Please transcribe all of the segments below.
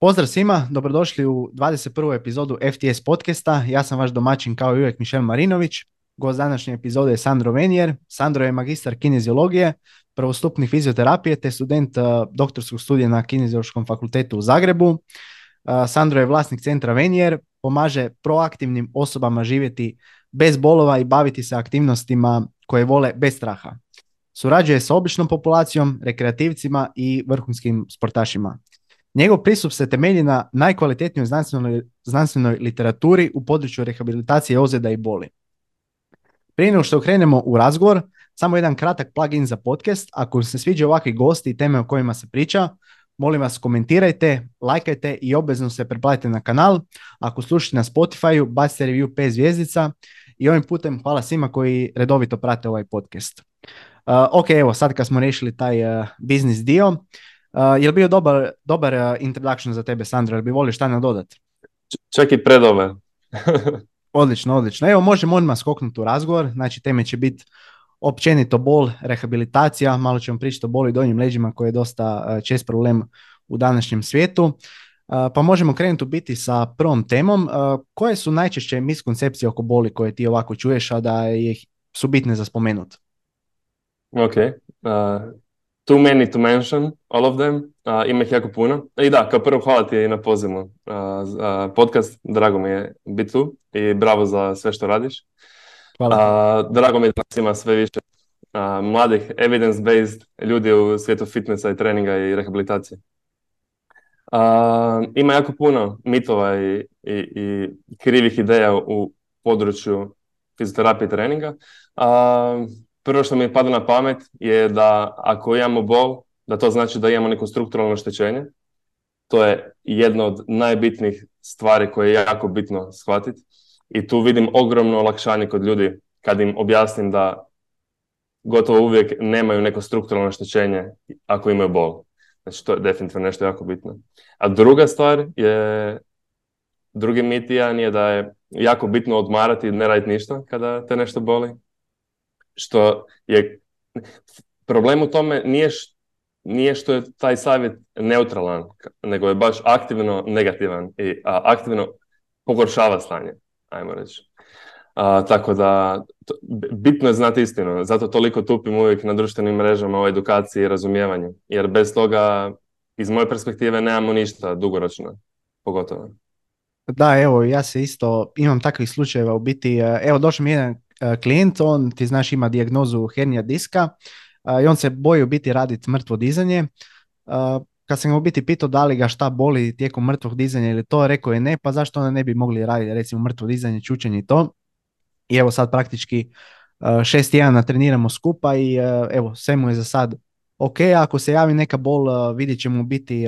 Pozdrav svima, dobrodošli u 21. epizodu FTS podcasta. Ja sam vaš domaćin kao i uvijek Mišel Marinović. Gost današnje epizode je Sandro Venijer. Sandro je magistar kineziologije, prvostupni fizioterapije te student uh, doktorskog studija na Kineziološkom fakultetu u Zagrebu. Uh, Sandro je vlasnik centra Venijer, pomaže proaktivnim osobama živjeti bez bolova i baviti se aktivnostima koje vole bez straha. Surađuje sa običnom populacijom, rekreativcima i vrhunskim sportašima. Njegov pristup se temelji na najkvalitetnijoj znanstvenoj, znanstvenoj literaturi u području rehabilitacije ozljeda i boli. Prije nego što krenemo u razgovor, samo jedan kratak plugin za podcast. Ako se sviđa ovakvi gosti i teme o kojima se priča, molim vas komentirajte, lajkajte i obvezno se preplatite na kanal. Ako slušate na Spotify-u, bacite review 5 zvijezdica i ovim putem hvala svima koji redovito prate ovaj podcast. Uh, ok, evo sad kad smo riješili taj uh, biznis dio, Uh, je li bio dobar, dobar uh, introduction za tebe, Sandra? Jel bi volio šta nadodat? Čak i predobar. odlično, odlično. Evo, možemo odmah skoknuti u razgovor. Znači, teme će biti općenito bol, rehabilitacija, malo ćemo pričati o boli donjim leđima koji je dosta uh, čest problem u današnjem svijetu. Uh, pa možemo krenuti u biti sa prvom temom. Uh, koje su najčešće miskoncepcije oko boli koje ti ovako čuješ, a da je, su bitne za spomenut? Ok. Uh, too many to mention, all of them. Uh, ima ih jako puno. I da, kao prvo hvala ti i na pozivu uh, za podcast. Drago mi je biti tu i bravo za sve što radiš. Hvala. Uh, drago mi je da nas ima sve više uh, mladih, evidence-based ljudi u svijetu fitnessa i treninga i rehabilitacije. Uh, ima jako puno mitova i, i, i krivih ideja u području fizioterapije i treninga. Prvo što mi je pada na pamet je da ako imamo bol, da to znači da imamo neko strukturalno oštećenje. To je jedna od najbitnijih stvari koje je jako bitno shvatiti. I tu vidim ogromno olakšanje kod ljudi kad im objasnim da gotovo uvijek nemaju neko strukturalno oštećenje ako imaju bol. Znači to je definitivno nešto jako bitno. A druga stvar je, drugi mit je da je jako bitno odmarati i ne raditi ništa kada te nešto boli što je problem u tome nije, š, nije što je taj savjet neutralan, nego je baš aktivno negativan i a, aktivno pogoršava stanje, ajmo reći. A, tako da, to, bitno je znati istinu, zato toliko tupim uvijek na društvenim mrežama o edukaciji i razumijevanju, jer bez toga, iz moje perspektive, nemamo ništa dugoročno, pogotovo. Da, evo, ja se isto imam takvih slučajeva u biti, evo došao mi jedan E, klijent, on ti znaš ima dijagnozu hernija diska e, i on se boji u biti raditi mrtvo dizanje. E, kad sam ga u biti pitao da li ga šta boli tijekom mrtvog dizanja ili to, rekao je ne, pa zašto onda ne bi mogli raditi recimo mrtvo dizanje, čučenje i to. I evo sad praktički šest tjedana treniramo skupa i evo sve mu je za sad ok, ako se javi neka bol vidjet ćemo biti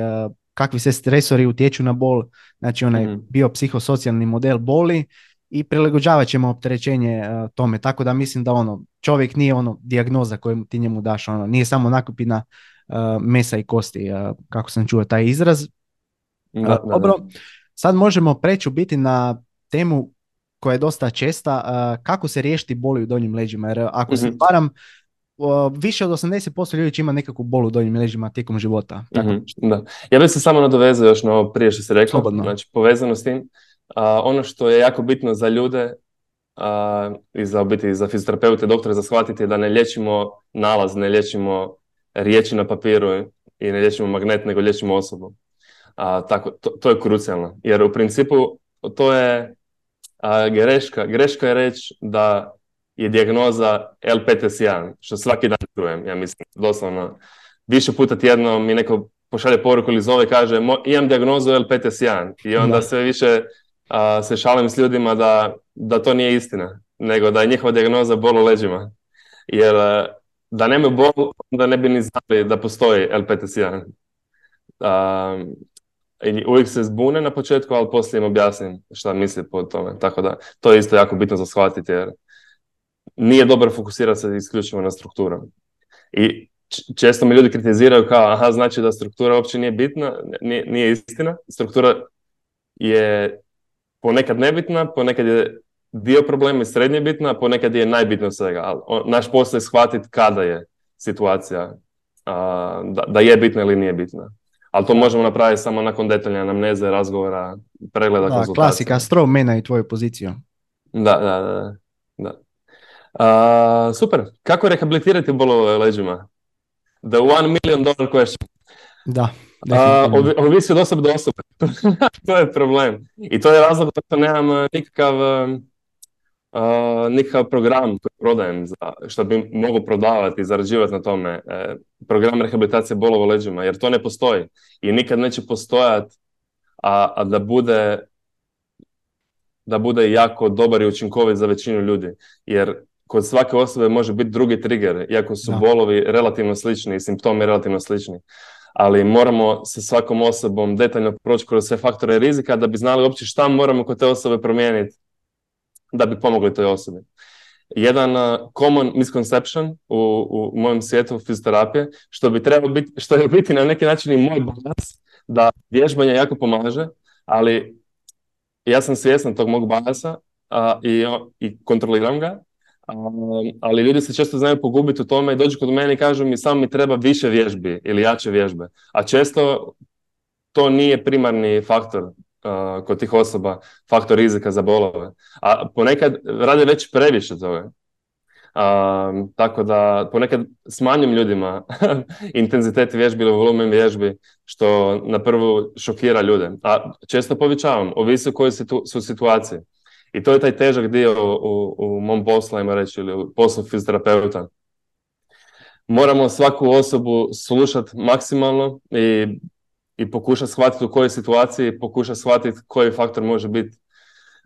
kakvi se stresori utječu na bol, znači onaj mm. bio psihosocijalni model boli i prilagođavat ćemo opterećenje uh, tome. Tako da mislim da ono, čovjek nije ono dijagnoza koju ti njemu daš, ono, nije samo nakupina uh, mesa i kosti, uh, kako sam čuo taj izraz. Da, da, Dobro, sad možemo preći u biti na temu koja je dosta česta, kako se riješiti boli u donjim leđima, jer ako mm-hmm. se varam, više od 80% ljudi će ima nekakvu bolu u donjim leđima tijekom života. Tako mm-hmm, da. Ja bih se samo nadovezao još na ovo prije što se rekao, znači povezano s tim, a, ono što je jako bitno za ljude a, i za biti za fizioterapeute, doktore za shvatiti je da ne liječimo nalaz, ne liječimo riječi na papiru i ne liječimo magnet, nego liječimo osobu. A, tako, to, to je krucijalno. Jer u principu to je a, greška. Greška je reći da je dijagnoza L5S1, što svaki dan čujem, ja mislim, doslovno. Više puta tjedno mi neko pošalje poruku ili zove kaže imam dijagnozu L5S1 i onda da. sve više a, se šalim s ljudima da, da to nije istina, nego da je njihova dijagnoza bol u leđima. Jer da nemaju bol, onda ne bi ni znali da postoji L5S1. i uvijek se zbune na početku, ali poslije im objasnim šta misli po tome. Tako da, to je isto jako bitno za shvatiti, jer nije dobro fokusirati se isključivo na strukturu. I često me ljudi kritiziraju kao, aha, znači da struktura uopće nije bitna, nije, nije istina. Struktura je ponekad nebitna, ponekad je dio problema i srednje bitna, a ponekad je najbitnije svega. Ali naš posao je shvatiti kada je situacija da, da je bitna ili nije bitna. Ali to možemo napraviti samo nakon detaljne anamneze, razgovora, pregleda, Da, konzultacije. klasika, strov mena i tvoju poziciju. Da, da, da. da. A, super. Kako rehabilitirati bolove leđima? The one million dollar question. Da, A, ovisi od osobe do osobe. to je problem. I to je razlog što nemam eh, nikakav, a, nikakav program koji prodajem za, što bi mogao prodavati i zarađivati na tome. E, program rehabilitacije bolova leđima, jer to ne postoji. I nikad neće postojati, a, a da bude da bude jako dobar i učinkovit za većinu ljudi. Jer kod svake osobe može biti drugi trigger, iako su Da. bolovi relativno slični i simptomi relativno slični. Ali moramo sa svakom osobom detaljno proći kroz sve faktore rizika da bi znali uopće šta moramo kod te osobe promijeniti da bi pomogli toj osobi. Jedan uh, common misconception u, u mojem svijetu fizioterapije, što bi trebalo biti, što je biti na neki način i moj balans, da vježbanje jako pomaže, ali ja sam svjestan tog mog balansa a, i, i kontroliram ga, ali ljudi se često znaju pogubiti u tome i dođu kod mene i kažu mi samo mi treba više vježbi ili jače vježbe. A često to nije primarni faktor a, kod tih osoba, faktor rizika za bolove. A ponekad rade već previše toga. A, tako da ponekad smanjim ljudima intenzitet vježbi ili volumen vježbi, što na prvu šokira ljude. A često povećavam, ovisi u kojoj situ, su situaciji. I to je taj težak dio u, u mom poslu, ajmo reći, ili u poslu fizioterapeuta. Moramo svaku osobu slušati maksimalno i, i pokušati shvatiti u kojoj situaciji, pokušati shvatiti koji faktor može biti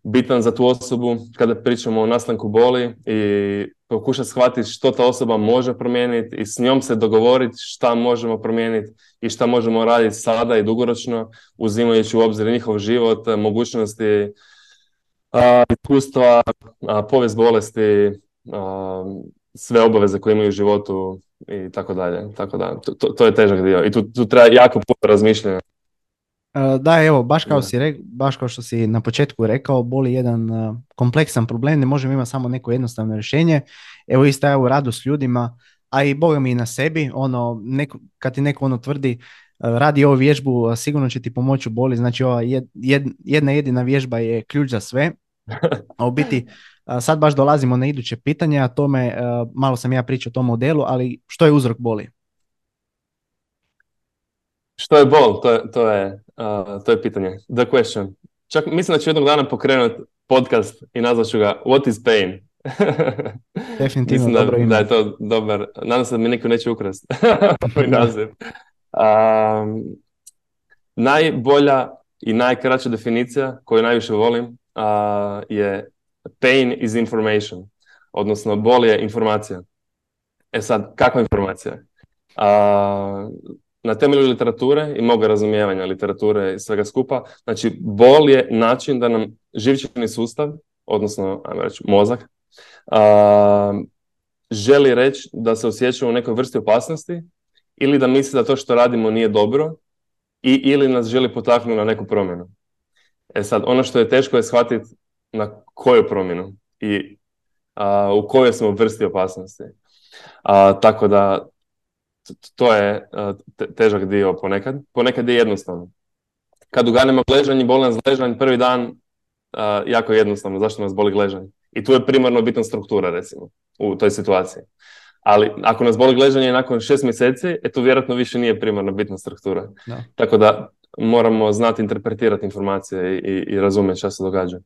bitan za tu osobu kada pričamo o nastanku boli i pokušati shvatiti što ta osoba može promijeniti i s njom se dogovoriti šta možemo promijeniti i šta možemo raditi sada i dugoročno, uzimajući u obzir njihov život, mogućnosti, iskustva, povijest bolesti, sve obaveze koje imaju u životu i tako dalje. Tako da, to, to, je težak dio i tu, tu treba jako puno razmišljanja. Da, evo, baš kao, si rek- baš kao što si na početku rekao, boli jedan kompleksan problem, ne možemo imati samo neko jednostavno rješenje. Evo isto ja u radu s ljudima, a i boga mi i na sebi, ono, neko, kad ti neko ono tvrdi, radi ovu vježbu, sigurno će ti pomoći u boli, znači ova jed- jedna jedina vježba je ključ za sve. A u biti, sad baš dolazimo na iduće pitanje, a tome, e, malo sam ja pričao o tom modelu, ali što je uzrok boli? Što je bol? To je, to je, uh, to je pitanje. The question. Čak mislim da ću jednog dana pokrenuti podcast i nazvat ću ga What is pain? Definitivno mislim da, dobro ime. da je to dobar. Nadam se da mi niko neće ukrasti Da. naziv. Um, najbolja i najkraća definicija koju najviše volim je pain is information. Odnosno, bol je informacija. E sad, kakva informacija? A, na temelju literature i moga razumijevanja literature i svega skupa, znači bol je način da nam živčani sustav, odnosno, ajmo reći, mozak, a, želi reći da se osjećamo u nekoj vrsti opasnosti ili da misli da to što radimo nije dobro i ili nas želi potaknuti na neku promjenu. E sad, ono što je teško je shvatiti na koju promjenu i a, u kojoj smo vrsti opasnosti. A, tako da to je te- težak dio ponekad. Ponekad je jednostavno. Kad uganemo gležanje, boli nas prvi dan, a, jako je jednostavno. Zašto nas boli gležanje? I tu je primarno bitna struktura, recimo, u toj situaciji. Ali ako nas boli gležanje nakon šest mjeseci, e tu vjerojatno više nije primarno bitna struktura. Da. Tako da moramo znati interpretirati informacije i, i, razumjeti šta se događa.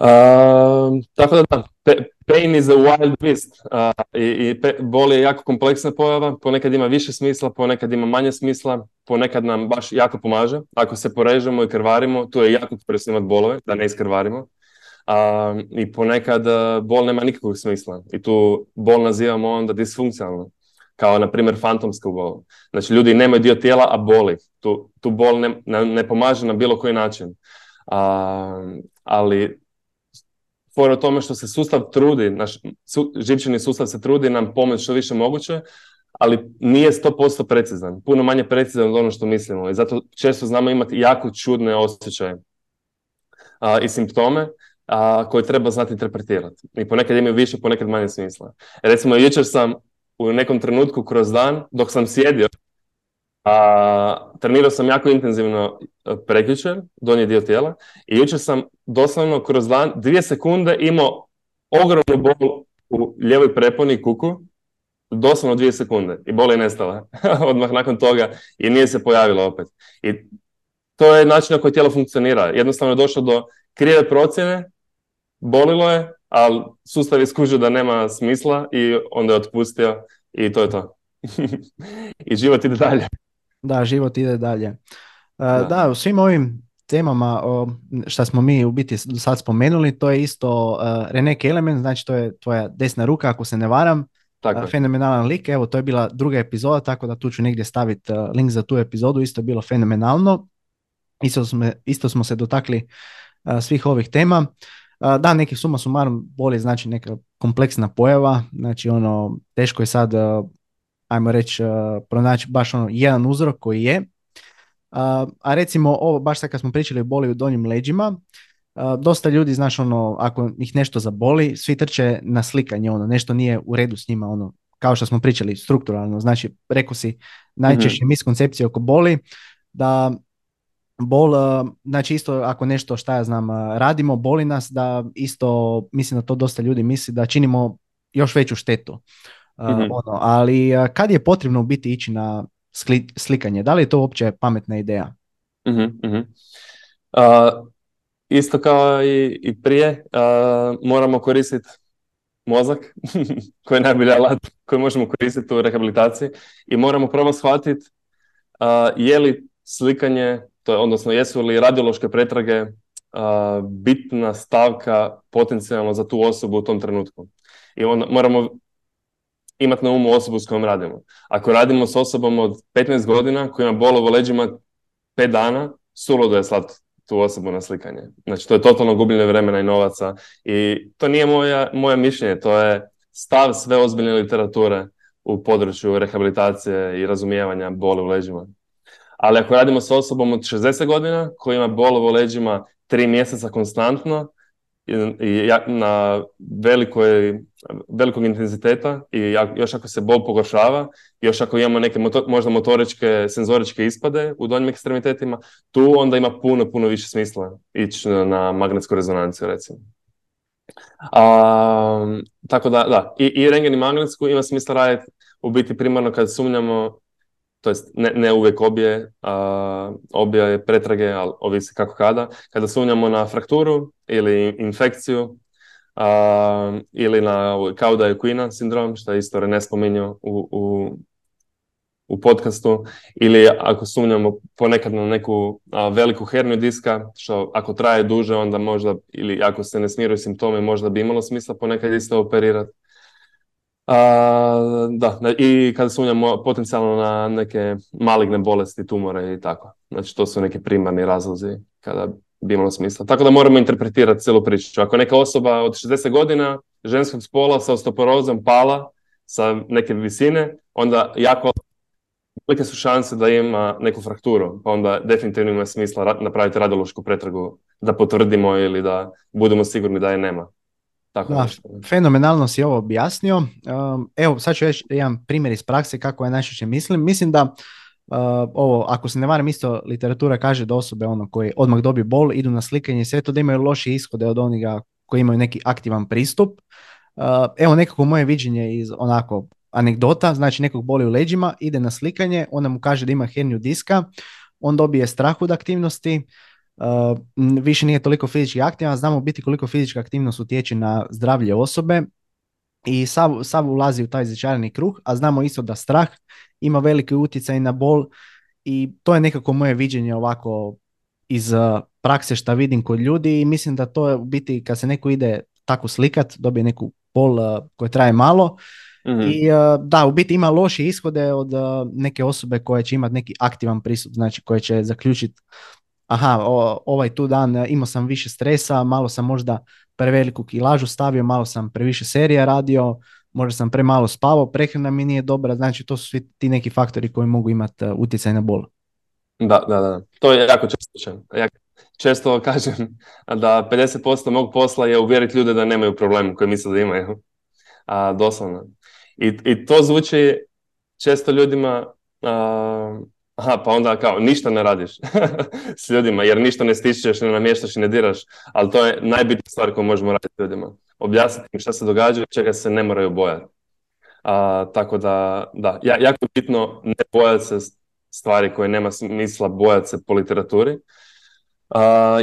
Um, tako da da, pa- pain is a wild beast. Uh, I, i bol je jako kompleksna pojava, ponekad ima više smisla, ponekad ima manje smisla, ponekad nam baš jako pomaže. Ako se porežemo i krvarimo, tu je jako korisno imati bolove, da ne iskrvarimo. Um, I ponekad uh, bol nema nikakvog smisla. I tu bol nazivamo onda disfunkcionalno. Kao, na primjer, fantomsku bol. Znači, ljudi nemaju dio tijela, a boli. Tu, tu bol ne, ne, pomaže na bilo koji način. Um, ali fora o tome što se sustav trudi, naš su, živčani sustav se trudi nam pomoći što više moguće, ali nije 100% precizan. Puno manje precizan od ono što mislimo. I zato često znamo imati jako čudne osjećaje a, i simptome a, koje treba znati interpretirati. I ponekad imaju više, ponekad manje smisla. Recimo, jučer sam u nekom trenutku kroz dan, dok sam sjedio, A, trenirao sam jako intenzivno e, prekjučer, donji dio tijela, i jučer sam doslovno kroz dan, dvije sekunde imao ogromnu bol u ljevoj preponi kuku, doslovno dvije sekunde i bol je nestala odmah nakon toga i nije se pojavila opet. I to je način na koji tijelo funkcionira. Jednostavno je došlo do krive procjene, bolilo je, ali sustav je skužio da nema smisla i onda je otpustio i to je to. I život ide dalje. Da, život ide dalje. Da, da u svim ovim temama što smo mi u biti sad spomenuli, to je isto uh, René Kelemen, znači to je tvoja desna ruka ako se ne varam, tako fenomenalan lik, evo to je bila druga epizoda, tako da tu ću negdje staviti link za tu epizodu, isto je bilo fenomenalno, isto smo, isto smo se dotakli svih ovih tema. Da, neki suma sumarom boli znači neka kompleksna pojava, znači ono, teško je sad, ajmo reći, pronaći baš ono jedan uzrok koji je, a recimo ovo, baš sad kad smo pričali o boli u donjim leđima, dosta ljudi, znaš, ono, ako ih nešto zaboli, svi trče na slikanje, ono, nešto nije u redu s njima, ono, kao što smo pričali strukturalno, znači, rekao si, najčešće mm miskoncepcije oko boli, da bol, znači isto ako nešto šta ja znam radimo, boli nas da isto, mislim da to dosta ljudi misli da činimo još veću štetu. Mhm. ono, ali kad je potrebno biti ići na slikanje, da li je to uopće pametna ideja? uh isto kao i, i prije, moramo koristiti mozak, koji je najbolji alat koji možemo koristiti u rehabilitaciji i moramo probati shvatiti je li slikanje, to je, odnosno jesu li radiološke pretrage bitna stavka potencijalno za tu osobu u tom trenutku. I onda moramo imati na umu osobu s kojom radimo. Ako radimo s osobom od 15 godina koja ima bol u leđima 5 dana, suludo je slati tu osobu na slikanje. Znači, to je totalno gubljenje vremena i novaca i to nije moja, moje mišljenje, to je stav sve ozbiljne literature u području rehabilitacije i razumijevanja boli u leđima. Ali ako radimo s osobom od 60 godina koja ima bol u leđima tri mjeseca konstantno na velikoj, velikog intenziteta i još ako se bol pogoršava, još ako imamo neke možda motoričke, senzoričke ispade u donjim ekstremitetima, tu onda ima puno, puno više smisla ići na magnetsku rezonanciju recimo. A, tako da, da, i, i rengen i magnetsku ima smisla raditi u biti primarno kad sumnjamo to jest ne, ne uvijek obje, a, obje pretrage, ali ovisi kako kada, kada sumnjamo na frakturu ili infekciju a, ili na kauda equina sindrom, što je isto ne spominjao u, u, u podcastu, ili ako sumnjamo ponekad na neku veliku herniju diska, što ako traje duže, onda možda, ili ako se ne smiruju simptomi, možda bi imalo smisla ponekad isto operirati. A, da, i kada sumnjamo potencijalno na neke maligne bolesti, tumore i tako. Znači to su neki primarni razlozi kada bi imalo smisla. Tako da moramo interpretirati cijelu priču. Ako neka osoba od 60 godina ženskog spola sa osteoporozom pala sa neke visine, onda jako velike su šanse da ima neku frakturu, pa onda definitivno ima smisla napraviti radiološku pretragu da potvrdimo ili da budemo sigurni da je nema. Tako da, fenomenalno si ovo objasnio. Evo, sad ću reći jedan primjer iz prakse kako ja najčešće mislim. Mislim da uh, ovo, ako se ne varam, isto literatura kaže da osobe ono koji odmah dobiju bol, idu na slikanje i sve to da imaju loši ishode od onoga koji imaju neki aktivan pristup. Uh, evo nekako moje viđenje iz onako anegdota, znači nekog boli u leđima, ide na slikanje, ona mu kaže da ima herniju diska, on dobije strah od aktivnosti, Uh, više nije toliko fizički aktivan, znamo biti koliko fizička aktivnost utječe na zdravlje osobe. I sav, sav ulazi u taj začarani kruh, a znamo isto da strah ima veliki utjecaj na bol. I to je nekako moje viđenje ovako iz uh, prakse što vidim kod ljudi. I mislim da to je u biti kad se neko ide tako slikat, dobije neku bol uh, koja traje malo. Mhm. i da, u biti ima loše ishode od neke osobe koja će imati neki aktivan pristup, znači koje će zaključiti aha, ovaj tu dan e, imao sam više stresa, malo sam možda preveliku kilažu stavio, malo sam previše serija radio, možda sam premalo spavao, prehrana mi nije dobra, znači to su svi ti neki faktori koji mogu imati e, utjecaj na bol. Da, da, da. To je jako često. Ja često kažem da 50% mog posla je uvjeriti ljude da nemaju problem koji misle da imaju. A, doslovno. I, I to zvuči često ljudima a, Aha, pa onda kao ništa ne radiš s ljudima, jer ništa ne stičeš, ne namještaš i ne diraš, ali to je najbitnija stvar koju možemo raditi s ljudima. Objasniti im šta se događa i čega se ne moraju bojati. A, tako da, da, jako bitno ne bojati se stvari koje nema smisla bojati se po literaturi,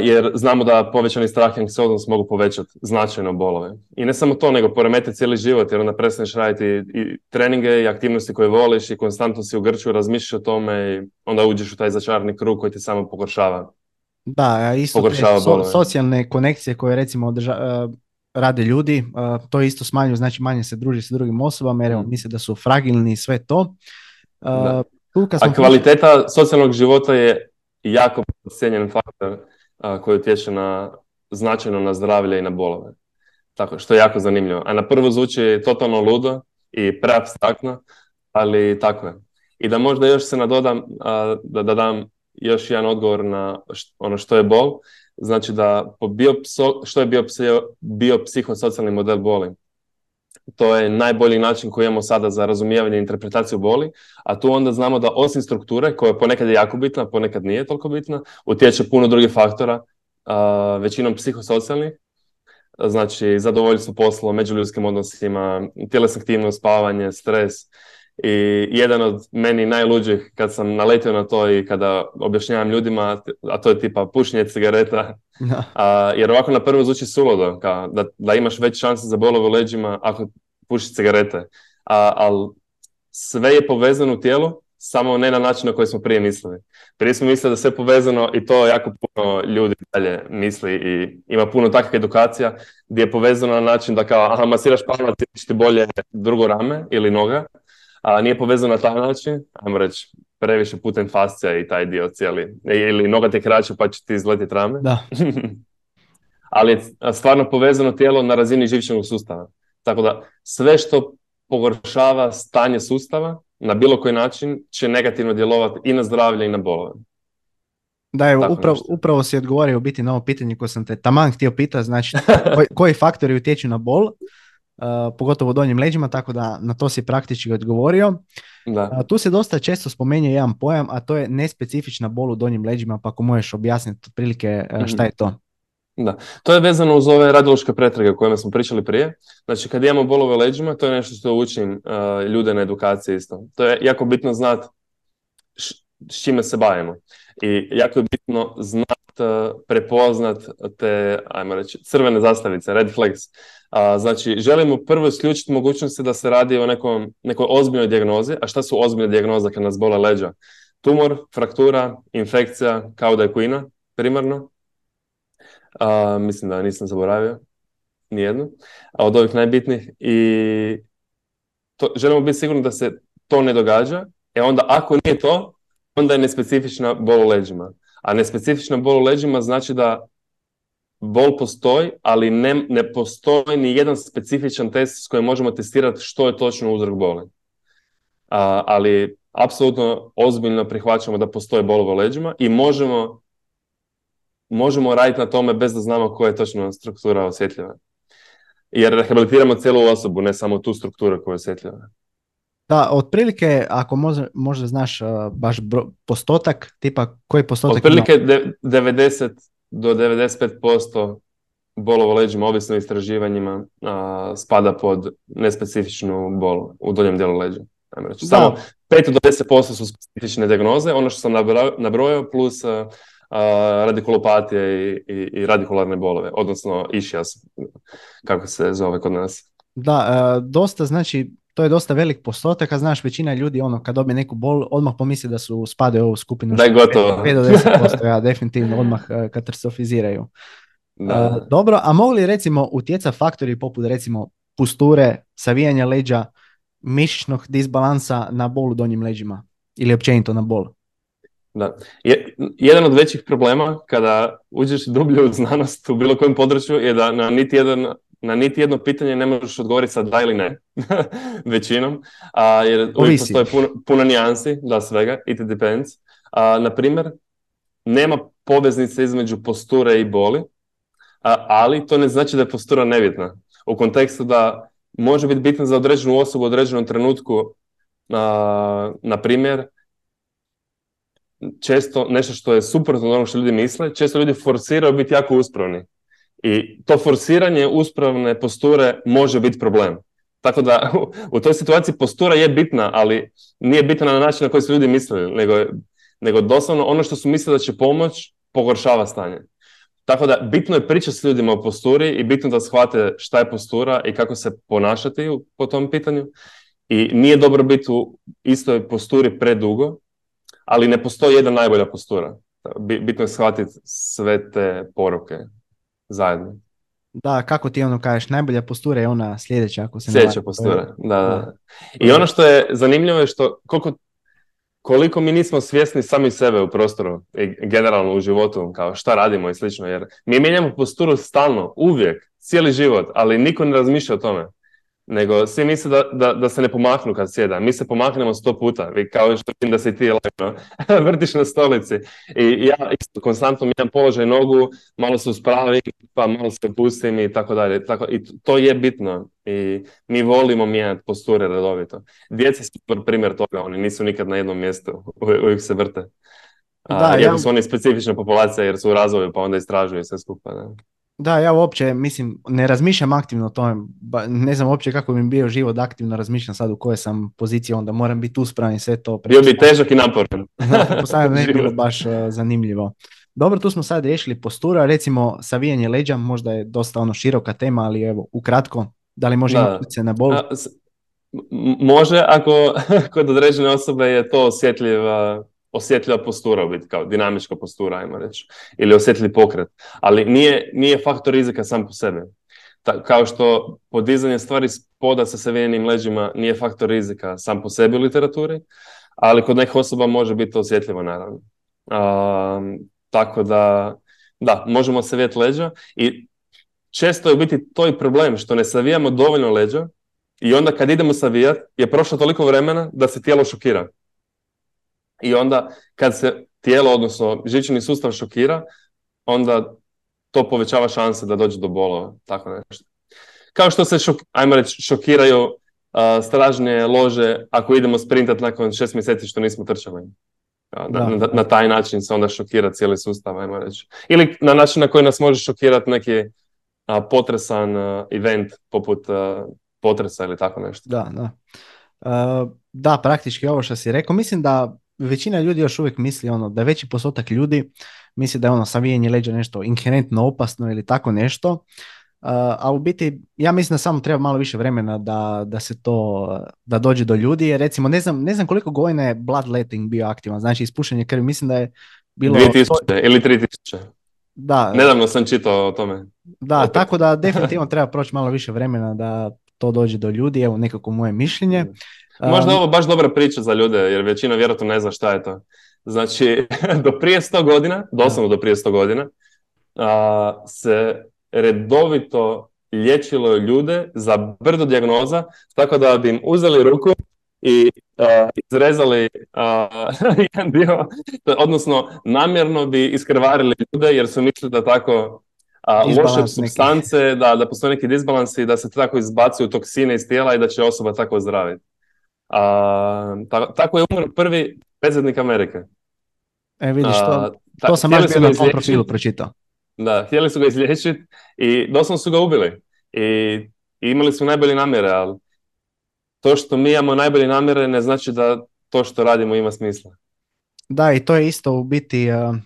jer znamo da povećani strah i anksioznost mogu povećati značajno bolove. I ne samo to, nego poremeti cijeli život, jer onda prestaneš raditi i, treninge i aktivnosti koje voliš i konstantno si u grču, razmišljaš o tome i onda uđeš u taj začarni krug koji ti samo pogoršava. Da, isto te socijalne konekcije koje recimo održa, e, rade ljudi, uh, to isto smanjuje, znači manje se druži sa drugim osobama jer mm. misle da su fragilni i sve to. Uh, A kvaliteta socijalnog života je jako cijenjen faktor koji utječe na, značajno na zdravlje i na bolove. Tako, što je jako zanimljivo. A na prvo zvuči totalno ludo i preabstraktno, ali tako je. I da možda još se nadodam, da, da dam još jedan odgovor na ono što je bol. Znači da po biopso, što je biopsihosocijalni model boli? To je najbolji način koji imamo sada za razumijevanje i interpretaciju boli, a tu onda znamo da osim strukture, koja ponekad je jako bitna, ponekad nije toliko bitna, utječe puno drugih faktora, većinom psihosocijalnih, znači zadovoljstvo poslom, međuljudskim odnosima, tjelesna aktivnost, spavanje, stres, i jedan od meni najluđih kad sam naletio na to i kada objašnjavam ljudima, a to je tipa pušenje cigareta, a, jer ovako na prvo zvuči suludo, kao da, da imaš već šanse za bolove u leđima ako pušiš cigarete. A, ali sve je povezano u tijelu, samo ne na način na koji smo prije mislili. Prije smo mislili da sve povezano i to jako puno ljudi dalje misli i ima puno takvih edukacija gdje je povezano na način da kao aha, masiraš palac ti bolje drugo rame ili noga, a nije povezano na taj način, ajmo reći, previše putem fascija i taj dio cijeli. Ili noga te kraće pa će ti izletiti rame. Da. Ali je stvarno povezano tijelo na razini živčanog sustava. Tako da sve što pogoršava stanje sustava na bilo koji način će negativno djelovati i na zdravlje i na bolove. Da, je, upravo, upravo si odgovorio biti na ovo pitanje koje sam te taman htio pitati, znači koji, koji faktori utječu na bol, Uh, pogotovo u donjim leđima, tako da na to si praktički odgovorio. Da. Uh, tu se dosta često spomenje jedan pojam, a to je nespecifična bol u donjim leđima, pa ako možeš objasniti otprilike uh, šta je to. Da, to je vezano uz ove radiološke pretrage o kojima smo pričali prije. Znači, kad imamo bolove u leđima, to je nešto što učim ljude na edukaciji isto. To je jako bitno znati s čime se bavimo. I jako je bitno znat, prepoznat te, ajmo reći, crvene zastavice, red flags. A, znači, želimo prvo isključiti mogućnosti da se radi o nekom, nekoj ozbiljnoj dijagnozi. A šta su ozbiljne dijagnoze kad nas bole leđa? Tumor, fraktura, infekcija, kao da je kuina, primarno. A, mislim da nisam zaboravio nijednu. A od ovih najbitnijih. I to, želimo biti sigurni da se to ne događa. E onda, ako nije to, onda je nespecifična bol u leđima. A nespecifična bol u leđima znači da bol postoji, ali ne, ne postoji ni jedan specifičan test s kojim možemo testirati što je točno uzrok boli. A, ali apsolutno ozbiljno prihvaćamo da postoje bolove u leđima i možemo, možemo raditi na tome bez da znamo koja je točno struktura osjetljiva. Jer rehabilitiramo cijelu osobu, ne samo tu strukturu koja je osjetljiva. Da, otprilike, ako možda, možda znaš uh, baš bro, postotak, tipa koji postotak Otprilike ima? 90 do 95% bolova leđima, ovisno istraživanjima, spada pod nespecifičnu bol u donjem dijelu leđa. Reći. Samo 5 do 10% su specifične dijagnoze, ono što sam nabrojao, plus radikulopatije i, i, i radikularne bolove, odnosno išijas, kako se zove kod nas. Da, dosta, znači, to je dosta velik postotak, a znaš, većina ljudi, ono, kad dobije neku bol, odmah pomisli da su spadaju u ovu skupinu. Da je gotovo. 5 do 10%, ja, definitivno, odmah uh, katastrofiziraju. Da. Uh, dobro, a mogu li recimo utjeca faktori poput recimo pusture, savijanja leđa, mišićnog disbalansa na bol u donjim leđima ili općenito na bol? Da. jedan od većih problema kada uđeš dublje u znanost u bilo kojem području je da na niti jedan na niti jedno pitanje ne možeš odgovoriti sa da ili ne, većinom, a, jer uvijek postoje puno, puno nijansi, da svega, it depends. A, na primjer, nema poveznice između posture i boli, a, ali to ne znači da je postura nebitna. U kontekstu da može biti bitna za određenu osobu u određenom trenutku, a, na primjer, često nešto što je suprotno od onog što ljudi misle, često ljudi forsiraju biti jako uspravni. I to forsiranje uspravne posture može biti problem. Tako da u, toj situaciji postura je bitna, ali nije bitna na način na koji su ljudi mislili, nego, nego doslovno ono što su mislili da će pomoć pogoršava stanje. Tako da bitno je pričati s ljudima o posturi i bitno da shvate šta je postura i kako se ponašati po tom pitanju. I nije dobro biti u istoj posturi predugo, ali ne postoji jedna najbolja postura. Bitno je shvatiti sve te poruke zajedno. Da, kako ti ono kažeš, najbolja postura je ona sljedeća ako se Sljedeća postura, da, da. I ono što je zanimljivo je što koliko, koliko mi nismo svjesni sami sebe u prostoru i generalno u životu, kao šta radimo i slično, jer mi mijenjamo posturu stalno, uvijek, cijeli život, ali niko ne razmišlja o tome nego svi misle da, da, da, se ne pomaknu kad sjeda. Mi se pomaknemo sto puta, vi kao što vidim da se ti lagno vrtiš na stolici. I ja isto konstantno mijenjam položaj nogu, malo se uspravim, pa malo se pustim i tako dalje. Tako, I to je bitno. I mi volimo mijenjati posture redovito. Djeca su primjer toga, oni nisu nikad na jednom mjestu, uvijek se vrte. Da, ja... su oni specifična populacija jer su u razvoju pa onda istražuju sve skupa. Da. Da, ja uopće, mislim, ne razmišljam aktivno o tome, ne znam uopće kako bi mi bio život aktivno razmišljam sad u kojoj sam poziciji, onda moram biti uspravan i sve to. Bio bi težak i naporan. da, ne bilo baš uh, zanimljivo. Dobro, tu smo sad riješili postura, recimo savijanje leđa, možda je dosta ono široka tema, ali evo, ukratko, da li može imati na bol? može, ako kod određene osobe je to osjetljiva osjetljiva postura biti, kao dinamička postura, ajmo reći, ili osjetljiv pokret. Ali nije, nije faktor rizika sam po sebi. Ta, kao što podizanje stvari spoda sa savijenim leđima nije faktor rizika sam po sebi u literaturi, ali kod nekih osoba može biti osjetljivo, naravno. tako da, da, možemo savijeti leđa i često je u biti to i problem što ne savijamo dovoljno leđa i onda kad idemo savijati je prošlo toliko vremena da se tijelo šokira. I onda kad se tijelo, odnosno žičani sustav šokira, onda to povećava šanse da dođe do bolova, tako nešto. Kao što se, šok, ajmo reći, šokiraju uh, stražnje lože ako idemo sprintat nakon šest mjeseci što nismo trčali. Na, na, taj način se onda šokira cijeli sustav, ajmo reći. Ili na način na koji nas može šokirati neki potresan event poput potresa ili tako nešto. Da, da. da, praktički ovo što si rekao. Mislim da većina ljudi još uvijek misli ono da veći postotak ljudi misli da je ono savijenje leđa nešto inherentno opasno ili tako nešto. Uh, a u biti ja mislim da samo treba malo više vremena da, da se to da dođe do ljudi. Jer recimo ne znam, ne znam koliko godina je bloodletting bio aktivan znači ispušenje krvi. Mislim da je bilo 2000 ili 3000 da. Nedavno sam čitao o tome. Da tako da definitivno treba proći malo više vremena da to dođe do ljudi. Evo nekako moje mišljenje Možda ovo baš dobra priča za ljude, jer većina vjerojatno ne zna šta je to. Znači, do prije 100 godina, doslovno do prije 100 godina, se redovito liječilo ljude za brdo dijagnoza, tako da bi im uzeli ruku i izrezali jedan dio, odnosno namjerno bi iskrvarili ljude jer su mislili da tako a, loše substance, da, da postoje neki disbalansi i da se tako izbacuju toksine iz tijela i da će osoba tako zdraviti. A, tako je umro prvi predsjednik Amerike. E vidiš, to, to sam baš bio na tom profilu pročitao. Da, htjeli su ga izliječiti i doslovno su ga ubili. I, I, imali su najbolje namjere, ali to što mi imamo najbolje namjere ne znači da to što radimo ima smisla. Da, i to je isto u biti uh,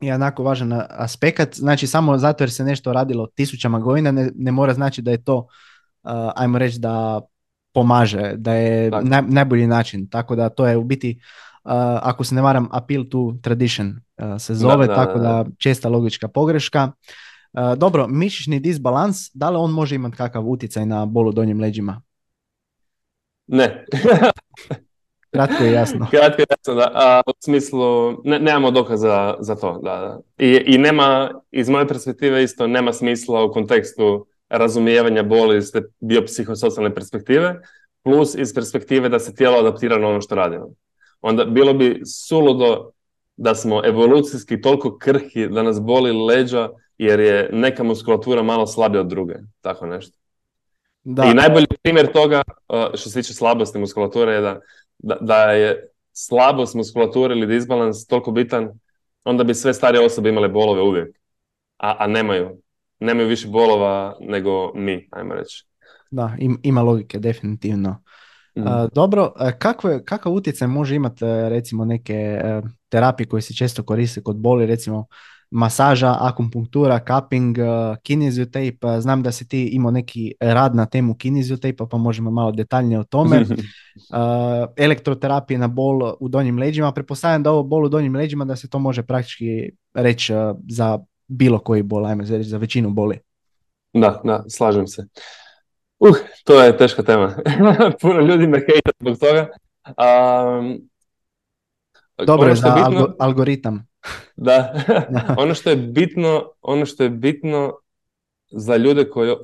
jednako važan aspekt. Znači, samo zato jer se nešto radilo tisućama godina ne, ne mora znači da je to, uh, ajmo reći da pomaže, da je naj, najbolji način. Tako da to je u biti, uh, ako se ne varam, appeal to tradition uh, se zove, tako da, česta logička pogreška. Uh, dobro, mišićni disbalans, da li on može imati kakav utjecaj na bolu donjim leđima? Ne. Kratko i jasno. Kratko i jasno, da. A, u smislu, ne, nemamo dokaza za to. Da, da. I, I nema, iz moje perspektive isto, nema smisla u kontekstu razumijevanja boli iz te biopsihosocijalne perspektive, plus iz perspektive da se tijelo adaptira na ono što radimo. Onda bilo bi suludo da smo evolucijski toliko krhi da nas boli leđa jer je neka muskulatura malo slabija od druge, tako nešto. Da. I najbolji primjer toga, što se tiče slabosti muskulature, je da, da, da je slabost muskulature ili disbalans toliko bitan, onda bi sve starije osobe imale bolove uvijek. A, a nemaju. Nemaju više bolova nego mi, ajmo reći. Da, ima logike, definitivno. Mm. dobro, kakve, kakav utjecaj može imati e, recimo neke e, terapije koje se često koriste kod boli, recimo masaža, akupunktura, cupping, uh, kineziotape. Znam da si ti imao neki rad na temu kineziotape, pa možemo malo detaljnije o tome. elektroterapije na bol u donjim leđima. Pretpostavljam da ovo bol u donjim leđima da se to može praktički reći za bilo koji bol, ajme reći za većinu boli. Da, da, slažem se. Uh, to je teška tema. Puno ljudi me hejta zbog toga. Um, Dobro je za algoritam. Da, ono što je bitno, ono što je bitno za ljude koji,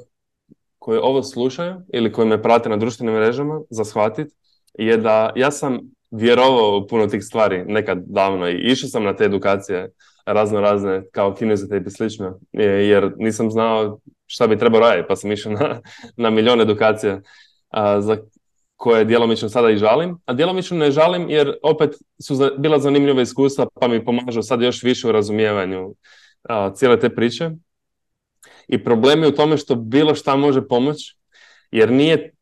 koji ovo slušaju ili koji me prate na društvenim mrežama za shvatit je da ja sam vjerovao u puno tih stvari nekad davno i išao sam na te edukacije razno razne kao kinezite i slično jer nisam znao šta bi trebao raditi pa sam išao na, na milion edukacija za koje djelomično sada i žalim, a djelomično ne žalim jer opet su za, bila zanimljiva iskustva pa mi pomažu sad još više u razumijevanju cijele te priče. I problem je u tome što bilo šta može pomoći jer nije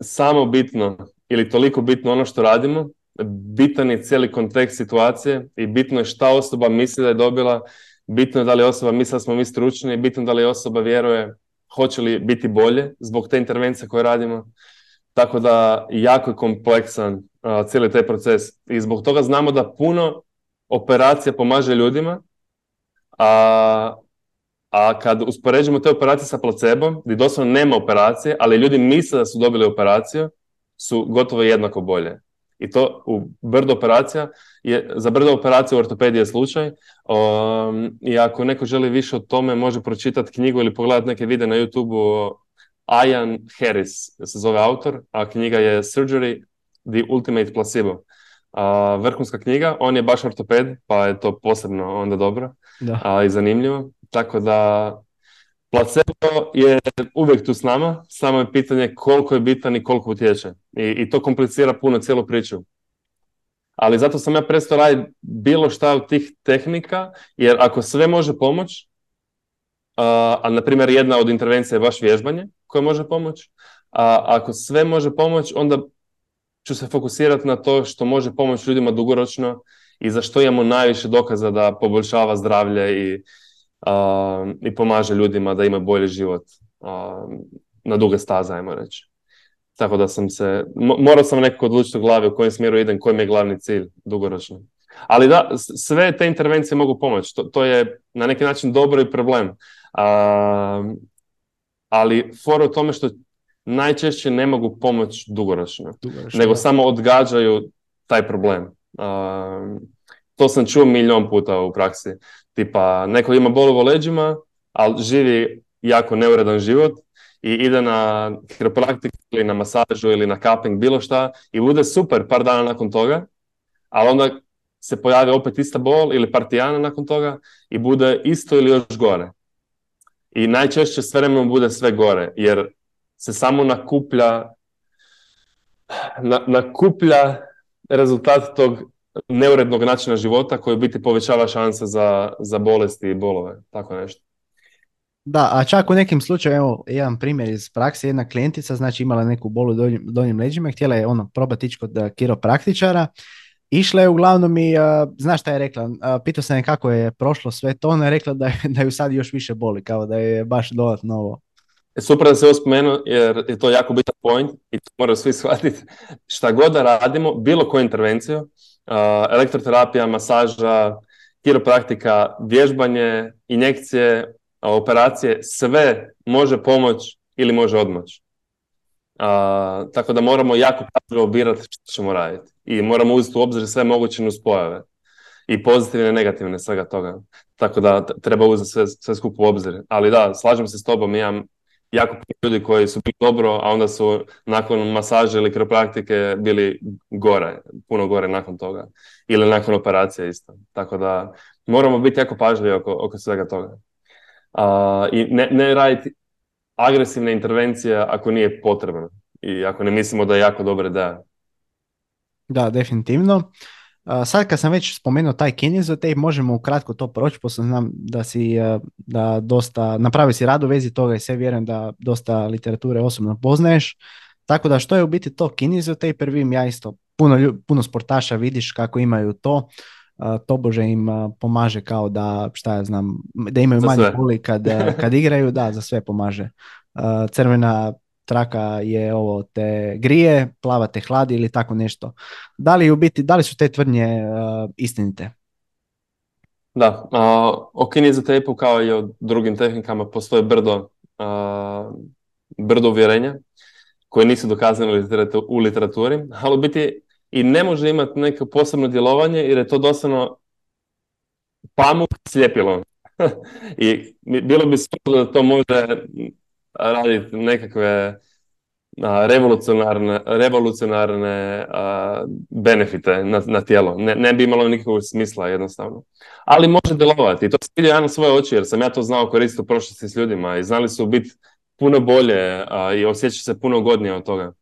samo bitno ili toliko bitno ono što radimo, bitan je cijeli kontekst situacije i bitno je šta osoba misli da je dobila, bitno je da li osoba misli da smo mi stručni, bitno je da li osoba vjeruje hoće li biti bolje zbog te intervencije koje radimo. Tako da jako je kompleksan cijeli taj proces i zbog toga znamo da puno operacija pomaže ljudima, a, a kad uspoređujemo te operacije sa placebom, gdje doslovno nema operacije, ali ljudi misle da su dobili operaciju, su gotovo jednako bolje. I to u brdo operacija, je, za brdo operacija u ortopediji je slučaj. Um, I ako neko želi više o tome, može pročitati knjigu ili pogledati neke videe na YouTube-u. Ian Harris se zove autor, a knjiga je Surgery, The Ultimate Placebo. Uh, vrhunska knjiga, on je baš ortoped, pa je to posebno onda dobro da. i zanimljivo. Tako da Placebo je uvijek tu s nama, samo je pitanje koliko je bitan i koliko utječe. I, i to komplicira puno cijelu priču. Ali zato sam ja prestao raditi bilo šta od tih tehnika, jer ako sve može pomoći, a, a na primjer jedna od intervencija je baš vježbanje koje može pomoći, a ako sve može pomoći, onda ću se fokusirati na to što može pomoći ljudima dugoročno i za što imamo najviše dokaza da poboljšava zdravlje i i pomaže ljudima da imaju bolji život na duge staze, ajmo reći. Tako da sam se, morao sam nekako odlučiti u glavi u kojem smjeru idem, koji mi je glavni cilj dugoročno. Ali da, sve te intervencije mogu pomoći. To, to je na neki način dobro i problem. ali for u tome što najčešće ne mogu pomoći dugoročno, nego samo odgađaju taj problem. To sam čuo milion puta u praksi. Tipa, neko ima bol u leđima, ali živi jako neuredan život i ide na kiropraktik ili na masažu ili na cupping, bilo šta i bude super par dana nakon toga, ali onda se pojavi opet ista bol ili partijana nakon toga i bude isto ili još gore. I najčešće s vremenom bude sve gore, jer se samo nakuplja na, nakuplja rezultat tog neurednog načina života koji u biti povećava šanse za, za bolesti i bolove, tako nešto. Da, a čak u nekim slučajima, evo, jedan primjer iz prakse, jedna klijentica, znači imala neku bolu u donjim, donjim leđima, htjela je ono probati ići kod eh, kiropraktičara, išla je uglavnom i, uh, znaš šta je rekla, uh, pitao sam je kako je prošlo sve to, ona je rekla da, da ju sad još više boli, kao da je baš dodatno ovo. E, super da se ovo spomenu, jer je to jako bitan point i to moraju svi shvatiti. Šta god da radimo, bilo koju intervenciju, elektroterapija, masaža, kiropraktika, vježbanje, injekcije, operacije, sve može pomoći ili može odmoći. tako da moramo jako pažljivo birati što ćemo raditi. I moramo uzeti u obzir sve moguće nuspojave. I pozitivne i negativne svega toga. Tako da treba uzeti sve, sve skupo u obzir. Ali da, slažem se s tobom, imam jako ljudi koji su bili dobro, a onda su nakon masaže ili kriropraktike bili gore, puno gore nakon toga. Ili nakon operacije isto. Tako da moramo biti jako pažljivi oko, oko svega toga. I ne, ne raditi agresivne intervencije ako nije potrebno i ako ne mislimo da je jako dobra ideja. Da, definitivno. Sad kad sam već spomenuo taj te možemo ukratko to proći, pošto znam da si da dosta, napravi si rad u vezi toga i sve vjerujem da dosta literature osobno poznaješ. Tako da što je u biti to kineziotape, vidim ja isto puno, puno sportaša vidiš kako imaju to, tobože im pomaže kao da, šta ja znam, da imaju manje boli kad, kad igraju, da, za sve pomaže. Crvena traka je ovo te grije, plava te hladi ili tako nešto. Da li u biti, da li su te tvrdnje istinite? Da, uh, o kinezoterapu kao i o drugim tehnikama postoje brdo, brdo uvjerenja koje nisu dokazane u literaturi, ali u biti i ne može imati neko posebno djelovanje jer je to doslovno pamuk sljepilo. I bilo bi super da to može raditi nekakve revolucionarne, revolucionarne benefite na, na tijelo. Ne, ne bi imalo nikakvog smisla jednostavno. Ali može djelovati i to se vidio ja na svoje oči jer sam ja to znao koristiti u prošlosti s ljudima i znali su biti puno bolje i osjeća se puno godnije od toga.